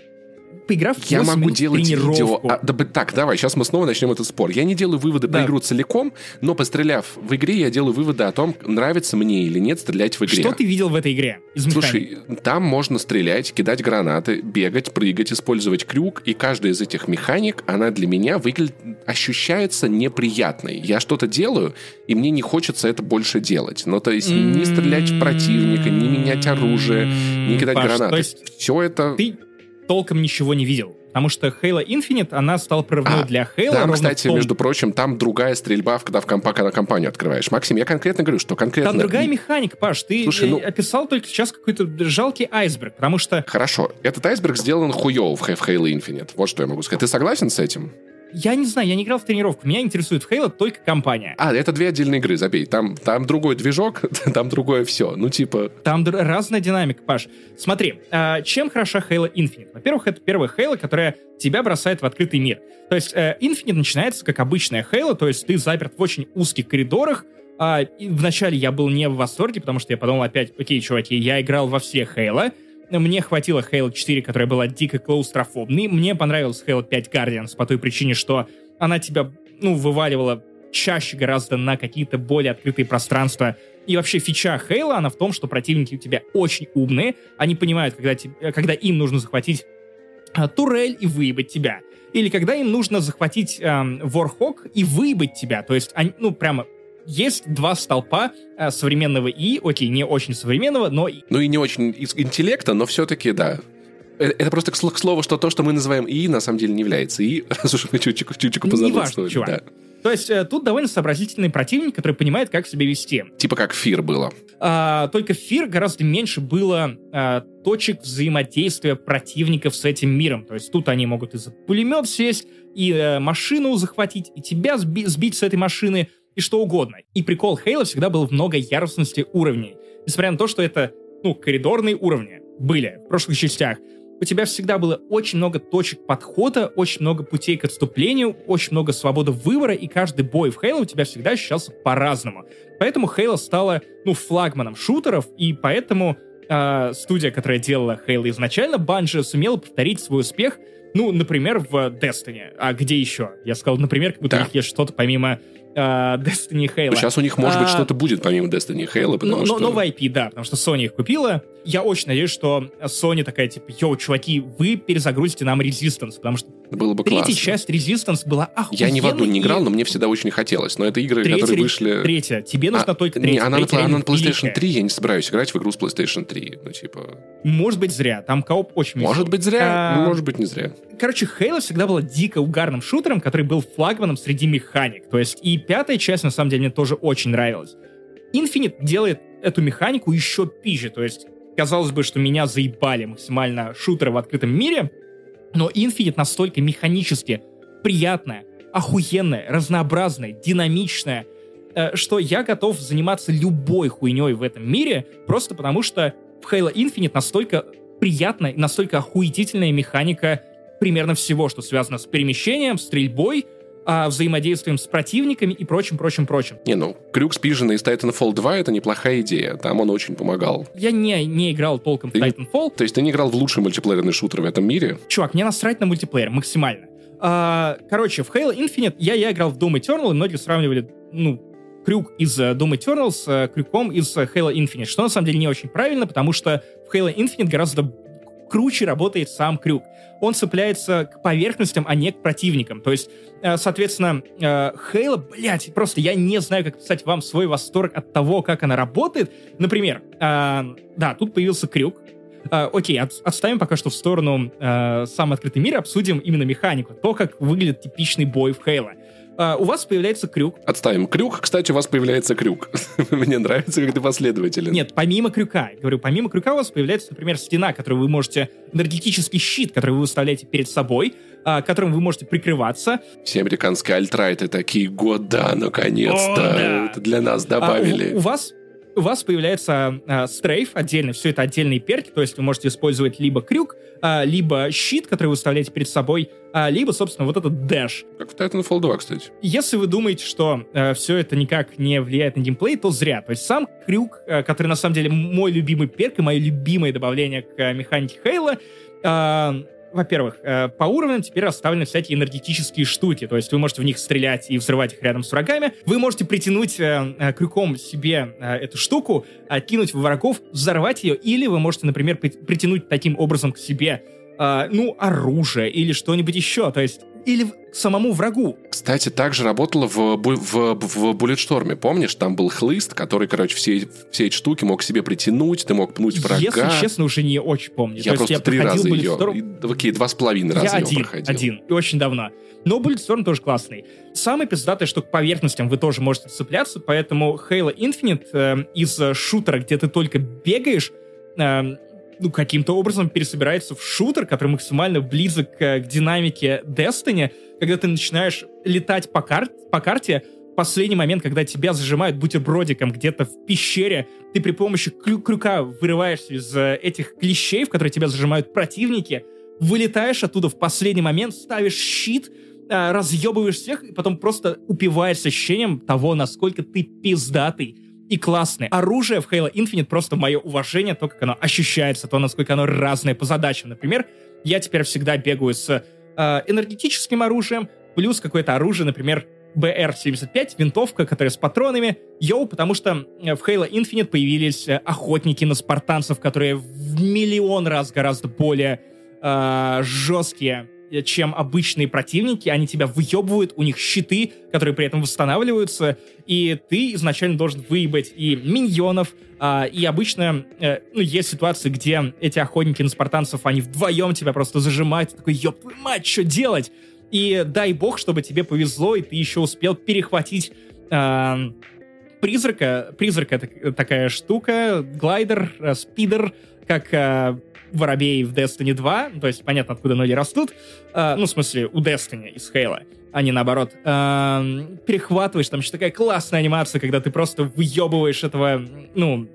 поиграв Я могу делать видео... А, да, так, давай, сейчас мы снова начнем этот спор. Я не делаю выводы Да. по игру целиком, но постреляв в игре, я делаю выводы о том, нравится мне или нет стрелять в игре. Что ты видел в этой игре? Из механик? Слушай, там можно стрелять, кидать гранаты, бегать, прыгать, использовать крюк, и каждая из этих механик, она для меня выглядит, ощущается неприятной. Я что-то делаю, и мне не хочется это больше делать. Ну, то есть, не стрелять в противника, не менять оружие, не кидать Паш, гранаты. то есть Все это... Ты толком ничего не видел. Потому что Halo Infinite, она стала прорывной А, для Halo. Там, кстати, том- между прочим, там другая стрельба, когда в компа, когда компанию открываешь. Максим, я конкретно говорю, что конкретно... Там другая механика, Паш. Ты Слушай, э, ну- описал только сейчас какой-то жалкий айсберг, потому что Хорошо, этот айсберг сделан хуёво в Halo Infinite. Вот что я могу сказать. Ты согласен с этим? Я не знаю, я не играл в тренировку. Меня интересует в Halo только компания. А, это две отдельные игры, забей. Там, там другой движок, там другое все. Ну, типа... Там разная динамика, Паш. Смотри, а, чем хороша Halo Infinite? Во-первых, это первая Halo, которая тебя бросает в открытый мир. То есть э, Infinite начинается как обычная Halo, то есть ты заперт в очень узких коридорах. А, и вначале я был не в восторге, потому что я подумал опять, окей, чуваки, я играл во все Halo, мне хватило Halo 4, которая была дико клаустрофобной. Мне понравилась Halo 5 Guardians по той причине, что она тебя, ну, вываливала чаще гораздо на какие-то более открытые пространства. И вообще фича Halo, она в том, что противники у тебя очень умные. Они понимают, когда, те- когда им нужно захватить а, турель и выебать тебя. Или когда им нужно захватить эм, Warhawk и выебать тебя. То есть, они, ну, прямо есть два столпа э, современного И, окей, не очень современного, но Ну и не очень из интеллекта, но все-таки, да. Э, Это просто к сло- к слову, что то, что мы называем ИИ, на самом деле не является ИИ, раз уж мы чуть-чуть чуть-чуть позаботствовали. чувак. да. То есть э, тут довольно сообразительный противник, который понимает, как себя вести. Типа как Фир было. А, только в Фир гораздо меньше было а, точек взаимодействия противников с этим миром. То есть тут они могут и за пулемет сесть, и э, машину захватить, и тебя сби- сбить с этой машины, и что угодно. И прикол Хейла всегда был в многоярусности уровней. Несмотря на то, что это, ну, коридорные уровни были в прошлых частях. у тебя всегда было очень много точек подхода, очень много путей к отступлению, очень много свободы выбора, и каждый бой в Halo у тебя всегда ощущался по-разному. Поэтому Halo стала, ну, флагманом шутеров, и поэтому э, студия, которая делала Halo изначально, Bungie, сумела повторить свой успех, ну, например, в Destiny. А где еще? Я сказал, например, как будто да. у них есть что-то помимо uh, Destiny Halo. Ну, сейчас у них, может быть, а, что-то будет помимо Destiny Halo, потому но, что... Новый IP, да, потому что Sony их купила. Я очень надеюсь, что Sony такая, типа, йоу, чуваки, вы перезагрузите нам Resistance, потому что было бы третья классно. часть Resistance была охуенной. Я ни в одну не играл, но мне всегда очень хотелось. Но это игры, третья, которые вышли... Третья. Тебе нужна а, только третья. Не, она, третья на, она на PlayStation 3, я не собираюсь играть в игру с PlayStation 3. Ну, типа... Может быть, зря. Там кооп очень Может быть, зря, а... может быть, не зря. Короче, Halo всегда была дико угарным шутером, который был флагманом среди механик. То есть и пятая часть, на самом деле, мне тоже очень нравилась. Infinite делает эту механику еще пизже. То есть, казалось бы, что меня заебали максимально шутеры в открытом мире, но Infinite настолько механически приятная, охуенная, разнообразная, динамичная, э, что я готов заниматься любой хуйней в этом мире, просто потому что в Halo Infinite настолько приятная настолько охуительная механика примерно всего, что связано с перемещением, стрельбой, а, взаимодействием с противниками и прочим, прочим, прочим. Не, ну, крюк с пижина из Titanfall 2 — это неплохая идея. Там он очень помогал. Я не, не играл толком ты в Titanfall. то есть ты не играл в лучший мультиплеерный шутер в этом мире? Чувак, мне насрать на мультиплеер максимально. А, короче, в Halo Infinite я, я играл в Doom Eternal, и многие сравнивали, ну, крюк из uh, Doom Eternal с uh, крюком из uh, Halo Infinite, что на самом деле не очень правильно, потому что в Halo Infinite гораздо круче работает сам крюк. Он цепляется к поверхностям, а не к противникам. То есть, э, соответственно, Хейла, блядь, просто я не знаю, как писать вам свой восторг от того, как она работает. Например, э, да, тут появился крюк, окей, от, отставим пока что в сторону uh, сам открытый мир, обсудим именно механику, то, как выглядит типичный бой в Хейла а, у вас появляется крюк. Отставим крюк. Кстати, у вас появляется крюк. Мне нравится, как ты последователен. Нет, помимо крюка. Говорю, помимо крюка у вас появляется, например, стена, которую вы можете... Энергетический щит, который вы выставляете перед собой, а, которым вы можете прикрываться. Все американские альтрайты такие, года, наконец-то. О, да. Это для нас добавили. А, у, у вас у вас появляется э, стрейф отдельно, все это отдельные перки, то есть вы можете использовать либо крюк, э, либо щит, который вы ставляете перед собой, э, либо, собственно, вот этот дэш. Как в Titanfall 2, кстати. Если вы думаете, что э, все это никак не влияет на геймплей, то зря. То есть сам крюк, э, который на самом деле мой любимый перк и мое любимое добавление к э, механике Хейла, э, во-первых, э, по уровням теперь расставлены всякие энергетические штуки, то есть вы можете в них стрелять и взрывать их рядом с врагами. Вы можете притянуть э, э, крюком себе эту штуку, кинуть в врагов, взорвать ее, или вы можете, например, притянуть таким образом к себе ну, оружие или что-нибудь еще. То есть или самому врагу. Кстати, также работало в, в, в Bulletstorm, помнишь? Там был хлыст, который, короче, все, все эти штуки мог себе притянуть, ты мог пнуть врага. Если честно, уже не очень помню. Я То просто я три раза ее... Окей, два с половиной раза я один, проходил. один, и очень давно. Но Bulletstorm тоже классный. Самое пиздатое, что к поверхностям вы тоже можете цепляться, поэтому Halo Infinite э, из шутера, где ты только бегаешь, э, ну, каким-то образом пересобирается в шутер, который максимально близок к, к динамике Destiny, когда ты начинаешь летать по, кар по карте, последний момент, когда тебя зажимают бутербродиком где-то в пещере, ты при помощи крю крюка вырываешься из э, этих клещей, в которые тебя зажимают противники, вылетаешь оттуда в последний момент, ставишь щит, э, разъебываешь всех, и потом просто упиваешься ощущением того, насколько ты пиздатый и классные. Оружие в Halo Infinite просто мое уважение, то, как оно ощущается, то, насколько оно разное по задачам. Например, я теперь всегда бегаю с э, энергетическим оружием, плюс какое-то оружие, например, BR-75, винтовка, которая с патронами. Йоу, потому что э, в Halo Infinite появились э, охотники на спартанцев, которые в миллион раз гораздо более э, жесткие чем обычные противники, они тебя выебывают, у них щиты, которые при этом восстанавливаются, и ты изначально должен выебать и миньонов, а, и обычно, э, ну, есть ситуации, где эти охотники на спартанцев, они вдвоем тебя просто зажимают, такой, ёб твою мать, что делать? И дай бог, чтобы тебе повезло, и ты еще успел перехватить э, призрака. Призрак — это такая штука, глайдер, э, спидер, как э, воробей в Destiny 2, то есть понятно, откуда ноги растут, э, ну, в смысле, у Destiny из Хейла, а не наоборот. Э, перехватываешь, там еще такая классная анимация, когда ты просто выебываешь этого, ну,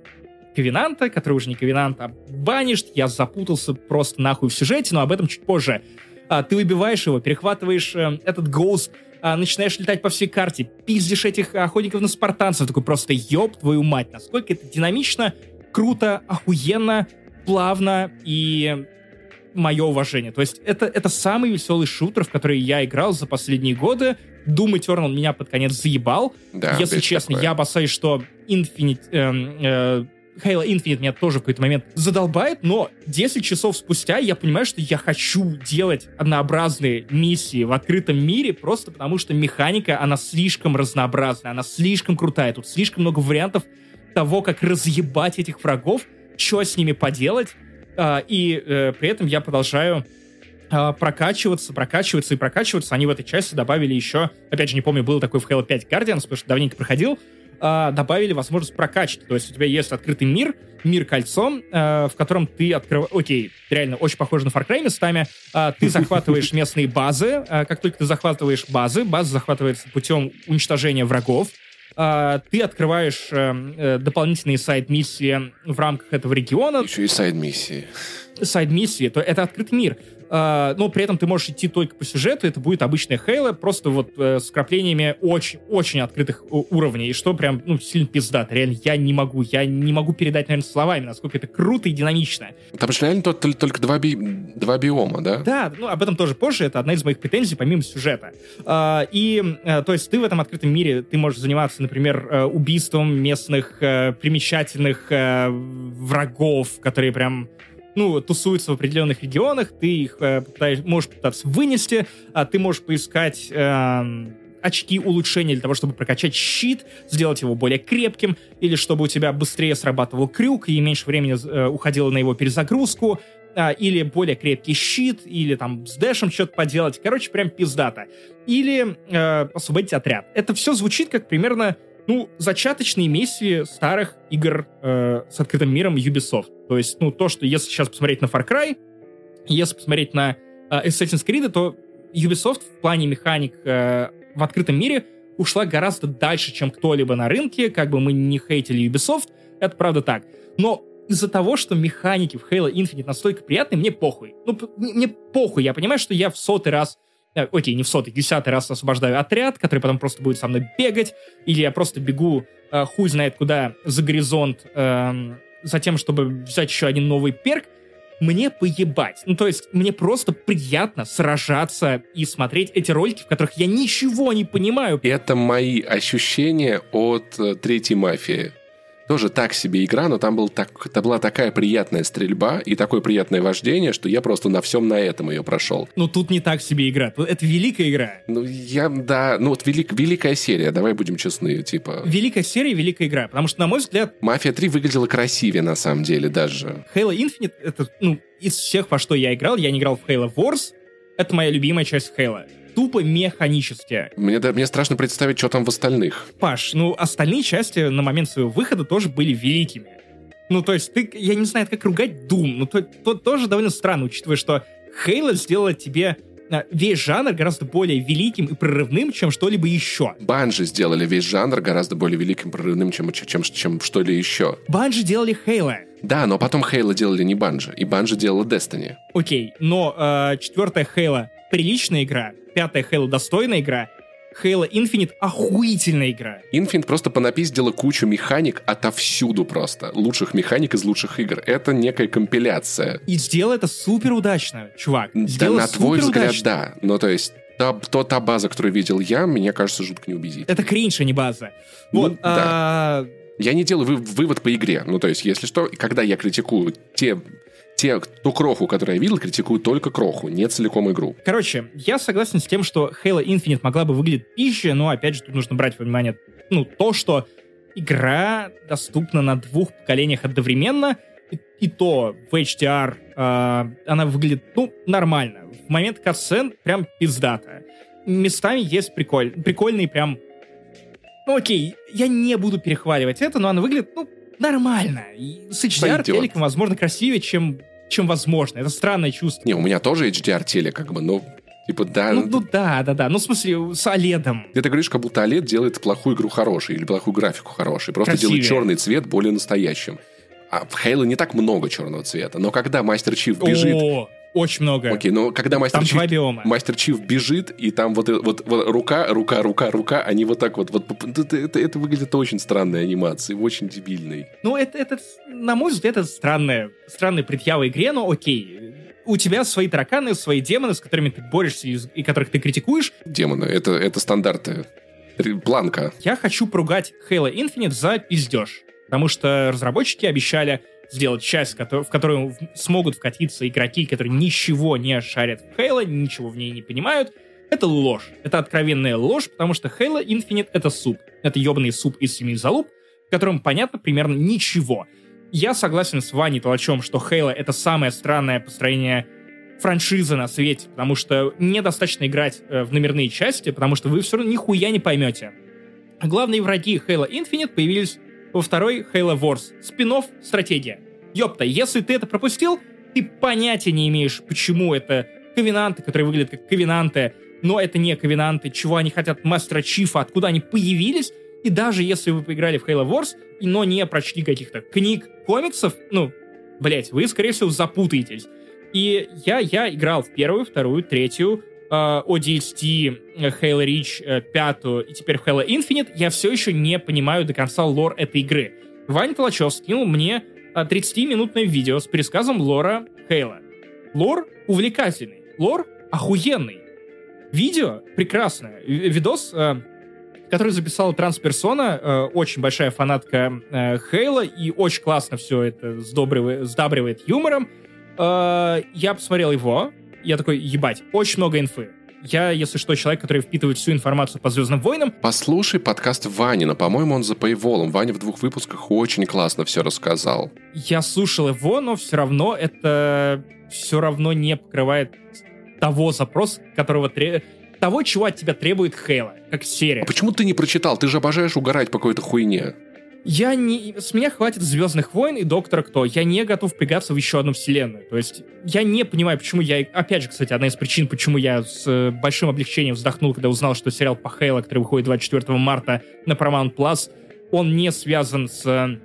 Ковенанта, который уже не Ковенант, а банишь, я запутался просто нахуй в сюжете, но об этом чуть позже. А, ты выбиваешь его, перехватываешь э, этот гоуст, а, начинаешь летать по всей карте, пиздишь этих охотников на спартанцев, такой просто ёб твою мать, насколько это динамично, круто, охуенно, плавно и мое уважение. То есть это, это самый веселый шутер, в который я играл за последние годы. Doom Eternal меня под конец заебал. Да, Если честно, такое. я опасаюсь, что Infinite... Э, э, Halo Infinite меня тоже в какой-то момент задолбает, но 10 часов спустя я понимаю, что я хочу делать однообразные миссии в открытом мире, просто потому что механика, она слишком разнообразная, она слишком крутая, тут слишком много вариантов того, как разъебать этих врагов, что с ними поделать, а, и э, при этом я продолжаю а, прокачиваться, прокачиваться и прокачиваться. Они в этой части добавили еще, опять же, не помню, был такой в Halo 5 Guardians, потому что давненько проходил, а, добавили возможность прокачки. То есть у тебя есть открытый мир, мир кольцом, в котором ты открываешь... Окей, реально очень похоже на Far Cry местами. Ты захватываешь местные базы. Как только ты захватываешь базы, база захватывается путем уничтожения врагов. Ты открываешь э, э, дополнительные сайт-миссии в рамках этого региона. Еще и сайт-миссии. Сайт-миссии, то это открытый мир. Uh, но при этом ты можешь идти только по сюжету, это будет обычная Хейла, просто вот uh, с краплениями очень-очень открытых уровней, и что прям, ну, сильно пиздато. Реально, я не могу, я не могу передать, наверное, словами, насколько это круто и динамично. Там же реально только, только два, би, два биома, да? Да, ну, об этом тоже позже, это одна из моих претензий, помимо сюжета. Uh, и, то есть, ты в этом открытом мире, ты можешь заниматься, например, убийством местных примечательных врагов, которые прям ну, тусуются в определенных регионах, ты их э, можешь пытаться вынести, а ты можешь поискать э, очки улучшения для того, чтобы прокачать щит, сделать его более крепким, или чтобы у тебя быстрее срабатывал крюк и меньше времени э, уходило на его перезагрузку, э, или более крепкий щит, или там с дэшем что-то поделать. Короче, прям пиздата. Или э, освободить отряд. Это все звучит как примерно ну, зачаточные миссии старых игр э, с открытым миром Ubisoft. То есть, ну, то, что если сейчас посмотреть на Far Cry, если посмотреть на э, Assassin's Creed, то Ubisoft в плане механик э, в открытом мире ушла гораздо дальше, чем кто-либо на рынке, как бы мы не хейтили Ubisoft, это правда так. Но из-за того, что механики в Halo Infinite настолько приятные, мне похуй. Ну, мне похуй, я понимаю, что я в сотый раз Э, окей, не в сотый, десятый раз освобождаю отряд, который потом просто будет со мной бегать, или я просто бегу э, хуй знает куда за горизонт э, за тем, чтобы взять еще один новый перк, мне поебать. Ну, то есть, мне просто приятно сражаться и смотреть эти ролики, в которых я ничего не понимаю. Это мои ощущения от э, третьей мафии тоже так себе игра, но там, был так, там была такая приятная стрельба и такое приятное вождение, что я просто на всем на этом ее прошел. Ну, тут не так себе игра. Это великая игра. Ну, я, да, ну вот велик, великая серия, давай будем честны, типа... Великая серия, великая игра, потому что, на мой взгляд... Мафия 3 выглядела красивее, на самом деле, даже. Halo Infinite, это, ну, из всех, во что я играл, я не играл в Halo Wars, это моя любимая часть Halo тупо механически. Мне, да, мне страшно представить, что там в остальных. Паш, ну остальные части на момент своего выхода тоже были великими. Ну, то есть, ты, я не знаю, как ругать Doom, но то, то тоже довольно странно, учитывая, что Halo сделала тебе а, весь жанр гораздо более великим и прорывным, чем что-либо еще. Банжи сделали весь жанр гораздо более великим и прорывным, чем, чем, чем, что-либо еще. Банжи делали Halo. Да, но потом Хейла делали не Банжи, и Банжи делала Destiny. Окей, но э, четвертая Хейла приличная игра, пятая Halo достойная игра, Halo Infinite охуительная игра. Infinite просто понапиздила кучу механик отовсюду просто. Лучших механик из лучших игр. Это некая компиляция. И сделал это супер удачно, чувак. Сделал да, на твой взгляд, удачно. да. Ну, то есть, та, то, та база, которую видел я, мне кажется, жутко не убедит. Это кринж, а не база. Ну, вот, да. а... Я не делаю вы, вывод по игре. Ну, то есть, если что, когда я критикую те те, ту кроху, которую я видел, критикуют только кроху, не целиком игру. Короче, я согласен с тем, что Halo Infinite могла бы выглядеть пизже, но, опять же, тут нужно брать во внимание, ну, то, что игра доступна на двух поколениях одновременно, и, и то в HDR э, она выглядит, ну, нормально. В момент катсцен прям пиздата. Местами есть приколь, прикольные прям... Ну, окей, я не буду перехваливать это, но она выглядит, ну, нормально. И с HDR телеком, возможно, красивее, чем чем возможно. Это странное чувство. Не, у меня тоже HDR телек, как бы, но Типа, да. Ну, ну да, да, да. Ну, в смысле, с OLED. Ты говоришь, как будто OLED делает плохую игру хорошей или плохую графику хорошей. Просто Красивее. делает черный цвет более настоящим. А в Halo не так много черного цвета, но когда Мастер Чиф бежит... О, очень много. Окей, но когда Мастер Там Чиф... два биома. Мастер Чиф бежит, и там вот, э- вот, вот рука, рука, рука, рука, они вот так вот... вот это, это, это выглядит очень странной анимацией, очень дебильной. Ну, это, это, на мой взгляд, это странная, странная предъява игре, но окей. У тебя свои тараканы, свои демоны, с которыми ты борешься и, которых ты критикуешь. Демоны, это, это стандарты. Р- Планка. Я хочу поругать Halo Infinite за пиздеж. Потому что разработчики обещали сделать часть, в которую смогут вкатиться игроки, которые ничего не шарят в Halo, ничего в ней не понимают. Это ложь. Это откровенная ложь, потому что Halo Infinite — это суп. Это ебаный суп из семи залуп, в котором понятно примерно ничего. Я согласен с Ваней Толачем, что Halo — это самое странное построение франшизы на свете, потому что недостаточно играть э, в номерные части, потому что вы все равно нихуя не поймете. Главные враги Halo Infinite появились во второй Halo Wars. спин стратегия. Ёпта, если ты это пропустил, ты понятия не имеешь, почему это ковенанты, которые выглядят как ковенанты, но это не ковенанты, чего они хотят Мастера Чифа, откуда они появились, и даже если вы поиграли в Halo Wars, но не прочли каких-то книг, комиксов, ну, блять, вы, скорее всего, запутаетесь. И я, я играл в первую, вторую, третью, ODST, э, Halo Reach, э, пятую и теперь Halo Infinite, я все еще не понимаю до конца лор этой игры. Ваня Толачев скинул мне э, 30-минутное видео с пересказом лора Halo. Лор увлекательный, лор охуенный. Видео прекрасное. Ви- Видос, э, который записала трансперсона, э, очень большая фанатка э, Хейла, и очень классно все это сдобривает, сдабривает юмором. Э, я посмотрел его, я такой, ебать, очень много инфы. Я, если что, человек, который впитывает всю информацию по Звездным войнам. Послушай подкаст Ванина. По-моему, он за Paywall. Ваня в двух выпусках очень классно все рассказал. Я слушал его, но все равно это все равно не покрывает того запроса, которого тре- того, чего от тебя требует Хейла, как серия. А почему ты не прочитал? Ты же обожаешь угорать по какой-то хуйне. Я не... С меня хватит Звездных войн и Доктора Кто. Я не готов впрягаться в еще одну вселенную. То есть я не понимаю, почему я... Опять же, кстати, одна из причин, почему я с э, большим облегчением вздохнул, когда узнал, что сериал по Хейла, который выходит 24 марта на Paramount Plus, он не связан с э,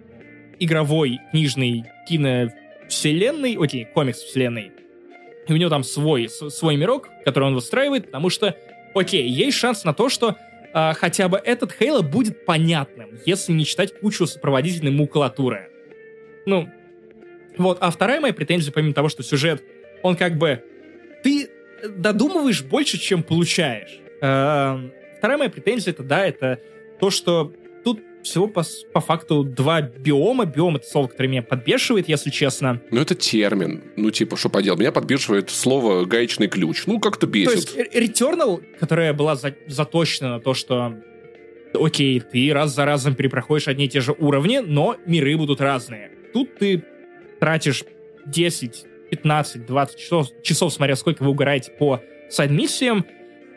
игровой, книжной киновселенной, окей, комикс-вселенной. И у него там свой, свой мирок, который он выстраивает, потому что, окей, есть шанс на то, что а, хотя бы этот Хейла будет понятным, если не читать кучу сопроводительной макулатуры. Ну, вот. А вторая моя претензия, помимо того, что сюжет, он как бы... Ты додумываешь больше, чем получаешь. Эм, Вторая моя претензия, это да, это то, что тут всего по, по факту два биома. Биом — это слово, которое меня подбешивает, если честно. Ну, это термин. Ну, типа, что поделать? Меня подбешивает слово «гаечный ключ». Ну, как-то То бесит. есть Р- Returnal, которая была за- заточена на то, что окей, ты раз за разом перепроходишь одни и те же уровни, но миры будут разные. Тут ты тратишь 10, 15, 20 часов, часов смотря сколько вы угораете по сайд-миссиям,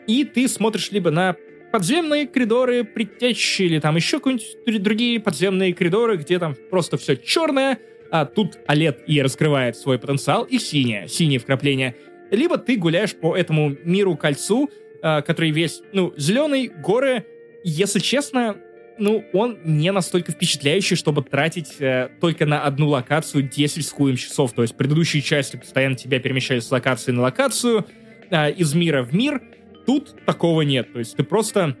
и ты смотришь либо на подземные коридоры предтечи, или там еще какие-нибудь др- другие подземные коридоры, где там просто все черное, а тут OLED и раскрывает свой потенциал, и синее, синие вкрапления. Либо ты гуляешь по этому миру-кольцу, а, который весь, ну, зеленый, горы, если честно, ну, он не настолько впечатляющий, чтобы тратить э, только на одну локацию 10 с хуем часов. То есть предыдущие части постоянно тебя перемещали с локации на локацию, э, из мира в мир. Тут такого нет. То есть ты просто...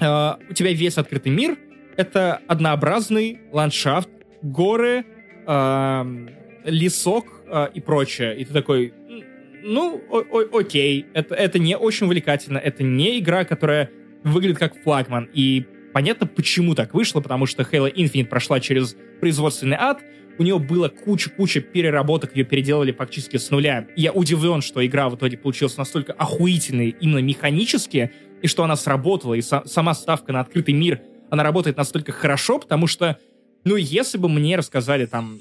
э, у тебя весь открытый мир. Это однообразный ландшафт, горы, эм, лесок э, и прочее. И ты такой, «М, ну, о- окей, это, это не очень увлекательно, это не игра, которая выглядит как флагман. И понятно, почему так вышло, потому что Halo Infinite прошла через производственный ад, у нее было куча-куча переработок, ее переделали практически с нуля. И я удивлен, что игра в итоге получилась настолько охуительной именно механически, и что она сработала, и са- сама ставка на открытый мир, она работает настолько хорошо, потому что, ну, если бы мне рассказали там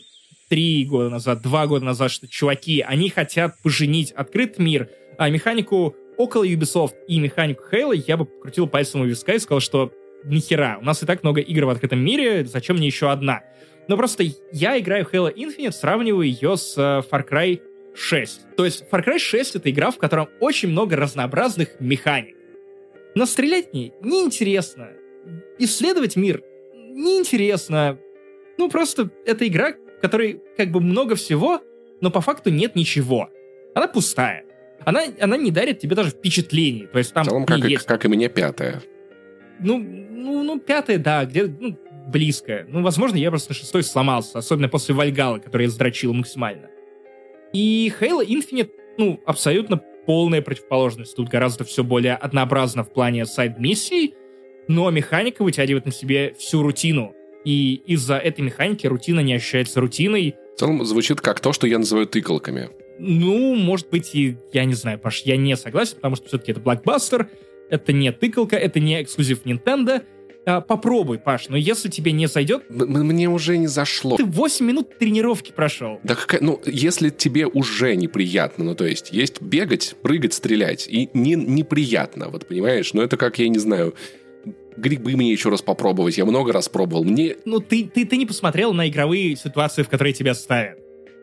три года назад, два года назад, что чуваки, они хотят поженить открытый мир, а механику около Ubisoft и механику Halo, я бы покрутил пальцем у виска и сказал, что нихера, у нас и так много игр в открытом мире, зачем мне еще одна? Но просто я играю Halo Infinite, сравниваю ее с э, Far Cry 6. То есть Far Cry 6 это игра, в котором очень много разнообразных механик. Но стрелять в ней неинтересно. Исследовать мир неинтересно. Ну, просто это игра, в которой как бы много всего, но по факту нет ничего. Она пустая. Она, она не дарит тебе даже впечатлений. То есть там В целом, как, и- есть... как и мне пятая. Ну, ну, ну, пятая, да, где ну, близко. Ну, возможно, я просто на шестой сломался, особенно после Вальгала, который я сдрочил максимально. И Halo Infinite, ну, абсолютно полная противоположность. Тут гораздо все более однообразно в плане сайд-миссий, но механика вытягивает на себе всю рутину. И из-за этой механики рутина не ощущается рутиной. В целом, звучит как то, что я называю тыкалками. Ну, может быть, и я не знаю, Паш, я не согласен, потому что все-таки это блокбастер, это не тыкалка, это не эксклюзив Nintendo. А, попробуй, Паш, но если тебе не зайдет, Мне уже не зашло. ты 8 минут тренировки прошел. Да какая, ну, если тебе уже неприятно, ну, то есть, есть бегать, прыгать, стрелять, и не, неприятно, вот, понимаешь? Ну, это как, я не знаю, грибы мне еще раз попробовать, я много раз пробовал, мне... Ну, ты, ты, ты не посмотрел на игровые ситуации, в которые тебя ставят.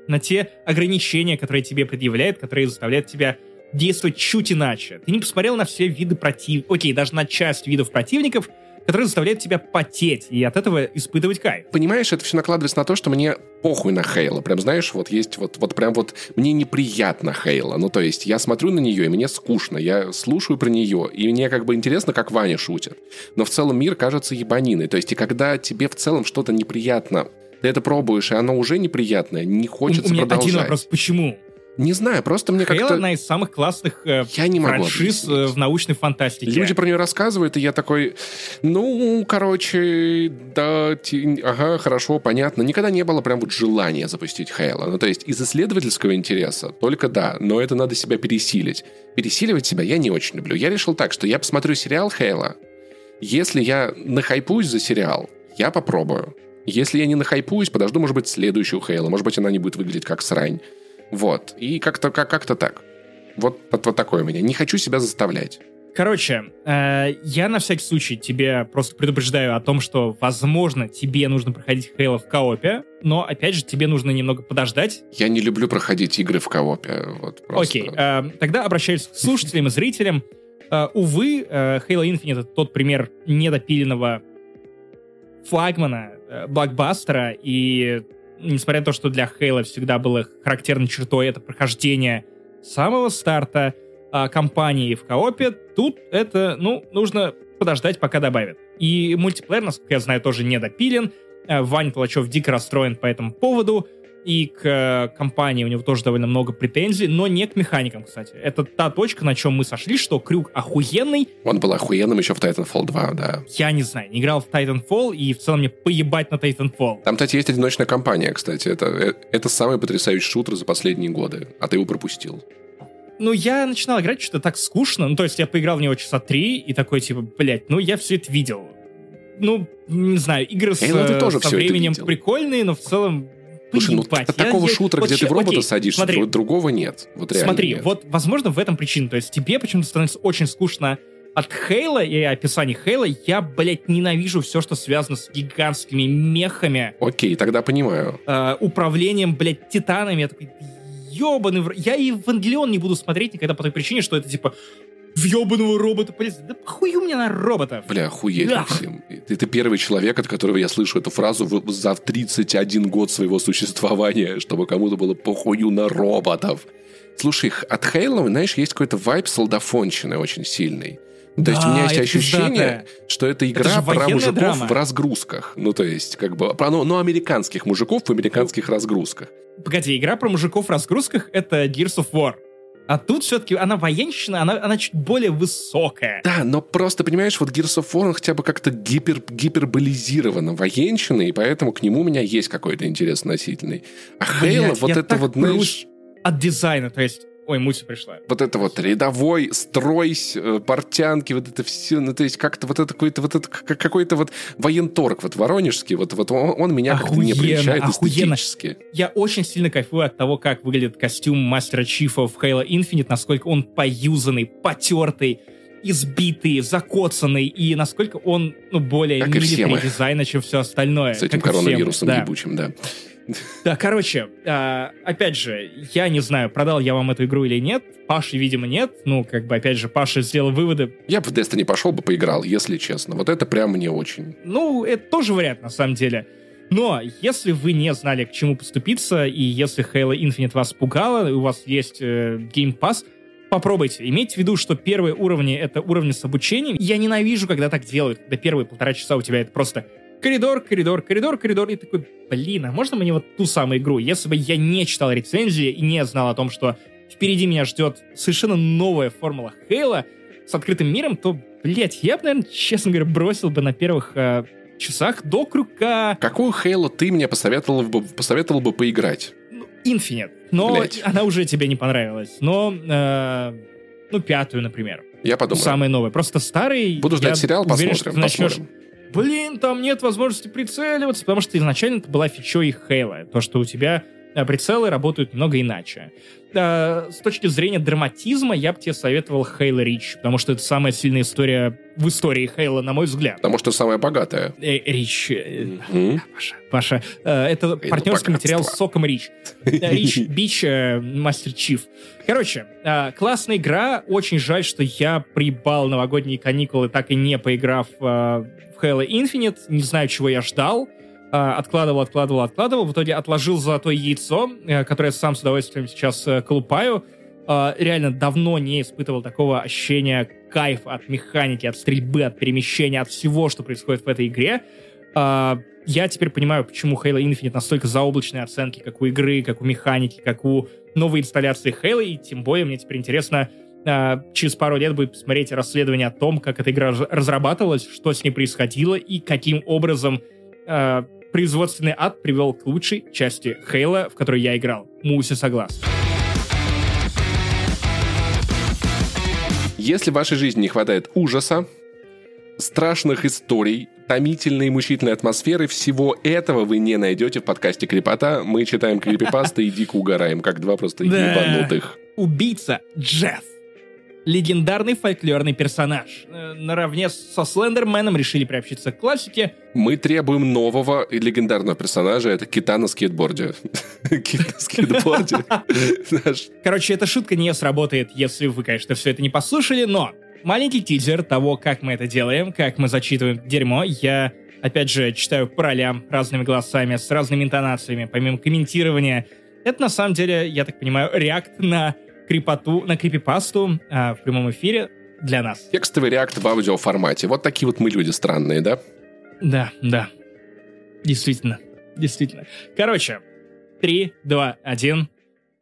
На те ограничения, которые тебе предъявляют, которые заставляют тебя действовать чуть иначе. Ты не посмотрел на все виды противников, окей, даже на часть видов противников, которые заставляют тебя потеть и от этого испытывать кайф. Понимаешь, это все накладывается на то, что мне похуй на Хейла. Прям, знаешь, вот есть вот, вот прям вот... Мне неприятно Хейла. Ну, то есть, я смотрю на нее, и мне скучно. Я слушаю про нее, и мне как бы интересно, как Ваня шутит. Но в целом мир кажется ебаниной. То есть, и когда тебе в целом что-то неприятно, ты это пробуешь, и оно уже неприятное, не хочется у меня продолжать. один вопрос, почему? Не знаю, просто мне Halo как-то... одна из самых классных э, Я не могу франшиз э, в научной фантастике. Люди про нее рассказывают, и я такой, ну, короче, да, ти- ага, хорошо, понятно. Никогда не было прям вот желания запустить Хейла. Ну, то есть из исследовательского интереса только да, но это надо себя пересилить. Пересиливать себя я не очень люблю. Я решил так, что я посмотрю сериал Хейла. Если я нахайпуюсь за сериал, я попробую. Если я не нахайпуюсь, подожду, может быть, следующую Хейла. Может быть, она не будет выглядеть как срань. Вот. И как-то как, как-то так. Вот, вот, такое у меня. Не хочу себя заставлять. Короче, э, я на всякий случай тебе просто предупреждаю о том, что, возможно, тебе нужно проходить Хейла в коопе, но, опять же, тебе нужно немного подождать. Я не люблю проходить игры в коопе. Вот просто. Окей, э, тогда обращаюсь к слушателям и зрителям. Э, увы, э, Halo Infinite — это тот пример недопиленного флагмана, э, блокбастера, и несмотря на то, что для Halo всегда было характерной чертой это прохождение самого старта а, кампании в коопе, тут это, ну, нужно подождать, пока добавят. И мультиплеер, насколько я знаю, тоже недопилен. Э, Ваня Толачев дико расстроен по этому поводу. И к э, компании у него тоже довольно много претензий, но не к механикам, кстати. Это та точка, на чем мы сошли, что крюк охуенный. Он был охуенным еще в Titanfall 2, да. Я не знаю, не играл в Titanfall, и в целом мне поебать на Titanfall. Там, кстати, есть одиночная кампания, кстати. Это, э, это самый потрясающий шутер за последние годы. А ты его пропустил. Ну, я начинал играть что-то так скучно. Ну, то есть я поиграл в него часа три, и такой, типа, блядь, ну, я все это видел. Ну, не знаю, игры с, Эй, ну ты тоже со временем прикольные, но в целом... Слушай, ну Я- такого я- шутера, вот где ты ща- в робота окей, садишься, смотри, другого нет. Вот Смотри, нет. вот, возможно, в этом причина. То есть тебе почему-то становится очень скучно от Хейла и описаний Хейла. Я, блядь, ненавижу все, что связано с гигантскими мехами, Окей, тогда понимаю. э, управлением, блядь, титанами. Я такой, ебаный... в р-». Я и Евангелион не буду смотреть никогда по той причине, что это типа в ебаного робота полезет. Да похую мне на роботов. Бля, охуеть, Да. Максим. Ты, ты первый человек, от которого я слышу эту фразу в- за 31 год своего существования, чтобы кому-то было похую на роботов. Слушай, от Хейла, знаешь, есть какой-то вайб солдафонщины очень сильный. То есть у меня Да, есть это ощущение, пиздатое. что это игра про военная мужиков драма. в разгрузках. Ну, то есть, как бы, про, ну, ну, американских мужиков в американских разгрузках. Погоди, игра про мужиков в разгрузках — это Gears of War. А тут все-таки она военщина, она, она чуть более высокая. Да, но просто, понимаешь, вот Gears of War, он хотя бы как-то гипер, гиперболизировано военщина, и поэтому к нему у меня есть какой-то интерес относительный. А Хейла, вот я это вот, знаешь, от дизайна, то есть... Ой, Муся пришла. вот это вот рядовой стройсь, э, портянки, вот это все, ну, то есть как-то вот это какой-то вот это какой-то вот военторг вот воронежский, вот, вот он, он меня как-то не прельщает охуенно. эстетически. Я очень сильно кайфую от того, как выглядит костюм Мастера Чифа в Halo Infinite, насколько он поюзанный, потертый, избитый, закоцанный, и насколько он, ну, более Как и все мы. милитари дизайна, чем все остальное. С этим Как коронавирусом да. ебучим, да. Да, короче, а, опять же, я не знаю, продал я вам эту игру или нет. Паши, видимо, нет. Ну, как бы, опять же, Паша сделал выводы. Я бы в Destiny пошел бы поиграл, если честно. Вот это прям мне очень. Ну, это тоже вариант, на самом деле. Но если вы не знали, к чему поступиться, и если Halo Infinite вас пугало, и у вас есть э, Game Pass, попробуйте. Имейте в виду, что первые уровни — это уровни с обучением. Я ненавижу, когда так делают, когда первые полтора часа у тебя это просто коридор, коридор, коридор, коридор, и такой, блин, а можно мне вот ту самую игру? Если бы я не читал рецензии и не знал о том, что впереди меня ждет совершенно новая формула Хейла с открытым миром, то, блядь, я бы, наверное, честно говоря, бросил бы на первых э, часах до крюка. Какую Хейлу ты мне посоветовал бы, посоветовал бы поиграть? Ну, Infinite. Но Блять. она уже тебе не понравилась. Но, э, ну, пятую, например. Я подумаю. Самый новый. Просто старый. Буду ждать сериал, уверен, посмотрим. начнешь... Блин, там нет возможности прицеливаться, потому что изначально это была фичой Хейла. То, что у тебя прицелы работают немного иначе э, с точки зрения драматизма я бы тебе советовал Хейла Рич, потому что это самая сильная история в истории Хейла, на мой взгляд. Потому что самая богатая. Э, Рич. Mm-hmm. Паша, Паша. Э, это Хейла партнерский богатство. материал с соком Рич. Э, Рич Бич, э, Мастер Чиф. Короче, э, классная игра. Очень жаль, что я прибал новогодние каникулы, так и не поиграв э, в Halo Infinite. Не знаю, чего я ждал. А, откладывал, откладывал, откладывал, в итоге отложил золотое яйцо, э, которое сам с удовольствием сейчас э, колупаю. А, реально давно не испытывал такого ощущения кайфа от механики, от стрельбы, от перемещения, от всего, что происходит в этой игре. А, я теперь понимаю, почему Halo Infinite настолько заоблачные оценки, как у игры, как у механики, как у новой инсталляции Halo, и тем более мне теперь интересно через пару лет будет посмотреть расследование о том, как эта игра разрабатывалась, что с ней происходило и каким образом производственный ад привел к лучшей части Хейла, в которой я играл. Муси согласен. Если в вашей жизни не хватает ужаса, страшных историй, томительной и мучительной атмосферы, всего этого вы не найдете в подкасте Крипота. Мы читаем крипипасты и дико угораем, как два просто ебанутых. Убийца Джефф легендарный фольклорный персонаж. Э, наравне со Слендерменом решили приобщиться к классике. Мы требуем нового и легендарного персонажа. Это Кита на скейтборде. Кит на скейтборде. Короче, эта шутка не сработает, если вы, конечно, все это не послушали, но маленький тизер того, как мы это делаем, как мы зачитываем дерьмо, я опять же, читаю по ролям разными голосами, с разными интонациями, помимо комментирования. Это, на самом деле, я так понимаю, реакт на крипоту, на крипипасту а, в прямом эфире для нас. Текстовый реакт в аудиоформате. Вот такие вот мы люди странные, да? Да, да. Действительно. Действительно. Короче, 3, 2, 1.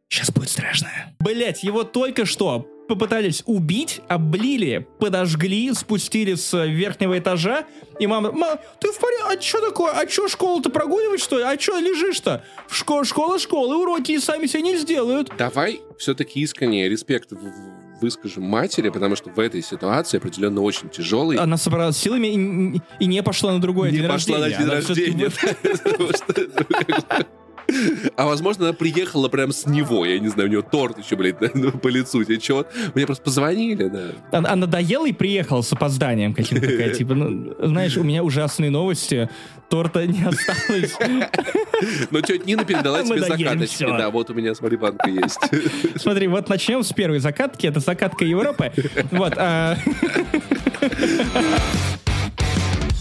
Сейчас будет страшно. Блять, его только что попытались убить, облили, подожгли, спустили с верхнего этажа, и мама, мама, ты в порядке, а что такое, а что школу-то прогуливать, что ли, а что лежишь-то? В школе, школа, школа, уроки сами себе не сделают. Давай все-таки искренне респект выскажем матери, потому что в этой ситуации определенно очень тяжелый. Она собралась силами и, и не пошла на другое не день пошла рождения. на день рождения. А возможно, она приехала прям с него. Я не знаю, у нее торт еще, блядь, по лицу течет. Мне просто позвонили, да. Она, она доела и приехала с опозданием каким-то. Такая, типа, ну, знаешь, у меня ужасные новости. Торта не осталось. Но тетя Нина передала тебе закаточки. Да, вот у меня, смотри, банка есть. Смотри, вот начнем с первой закатки. Это закатка Европы. Вот.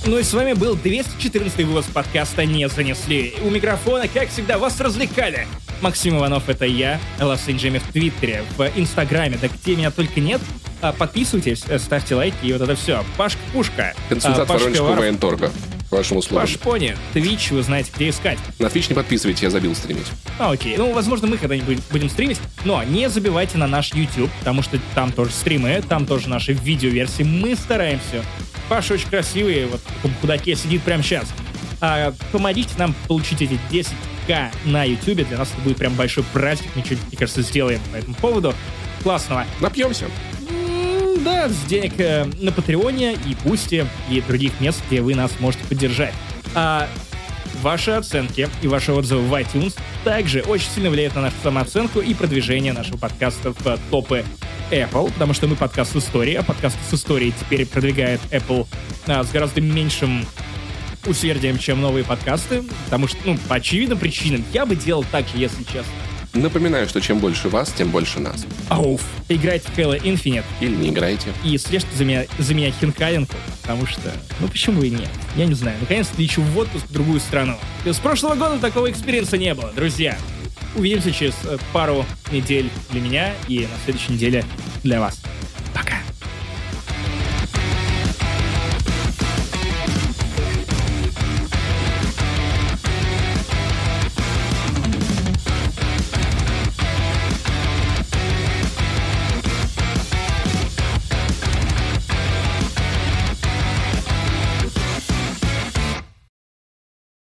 Ну и с вами был 214 выпуск подкаста «Не занесли». У микрофона, как всегда, вас развлекали. Максим Иванов — это я, Лас Джейми в Твиттере, в Инстаграме, да где меня только нет. А, подписывайтесь, э, ставьте лайки и вот это все. Пашка Пушка. Консультант а, Воронежского военторга. К вашим услугам. Паш Пони, Twitch, вы знаете, где искать. На Twitch не подписывайтесь, я забил стримить. А, окей. Ну, возможно, мы когда-нибудь будем стримить, но не забивайте на наш YouTube, потому что там тоже стримы, там тоже наши видеоверсии. Мы стараемся Паша очень красивый, вот в таком худаке сидит прямо сейчас. А, помогите нам получить эти 10к на YouTube. Для нас это будет прям большой праздник. Мы что-нибудь, мне кажется, сделаем по этому поводу. Классного. Напьемся. М-м, да, с денег э, на Патреоне и Boosty и других мест, где вы нас можете поддержать. А ваши оценки и ваши отзывы в iTunes также очень сильно влияют на нашу самооценку и продвижение нашего подкаста в топы Apple, потому что мы подкаст с историей, а подкаст с историей теперь продвигает Apple а, с гораздо меньшим усердием, чем новые подкасты, потому что, ну, по очевидным причинам, я бы делал так же, если честно. Напоминаю, что чем больше вас, тем больше нас. Ауф. Играйте в Halo Infinite. Или не играйте. И слежьте за меня, за меня Хинкаленко, потому что, ну почему и нет? Я не знаю. Наконец-то лечу в отпуск в другую страну. С прошлого года такого experience а не было, друзья. Увидимся через э, пару недель для меня и на следующей неделе для вас.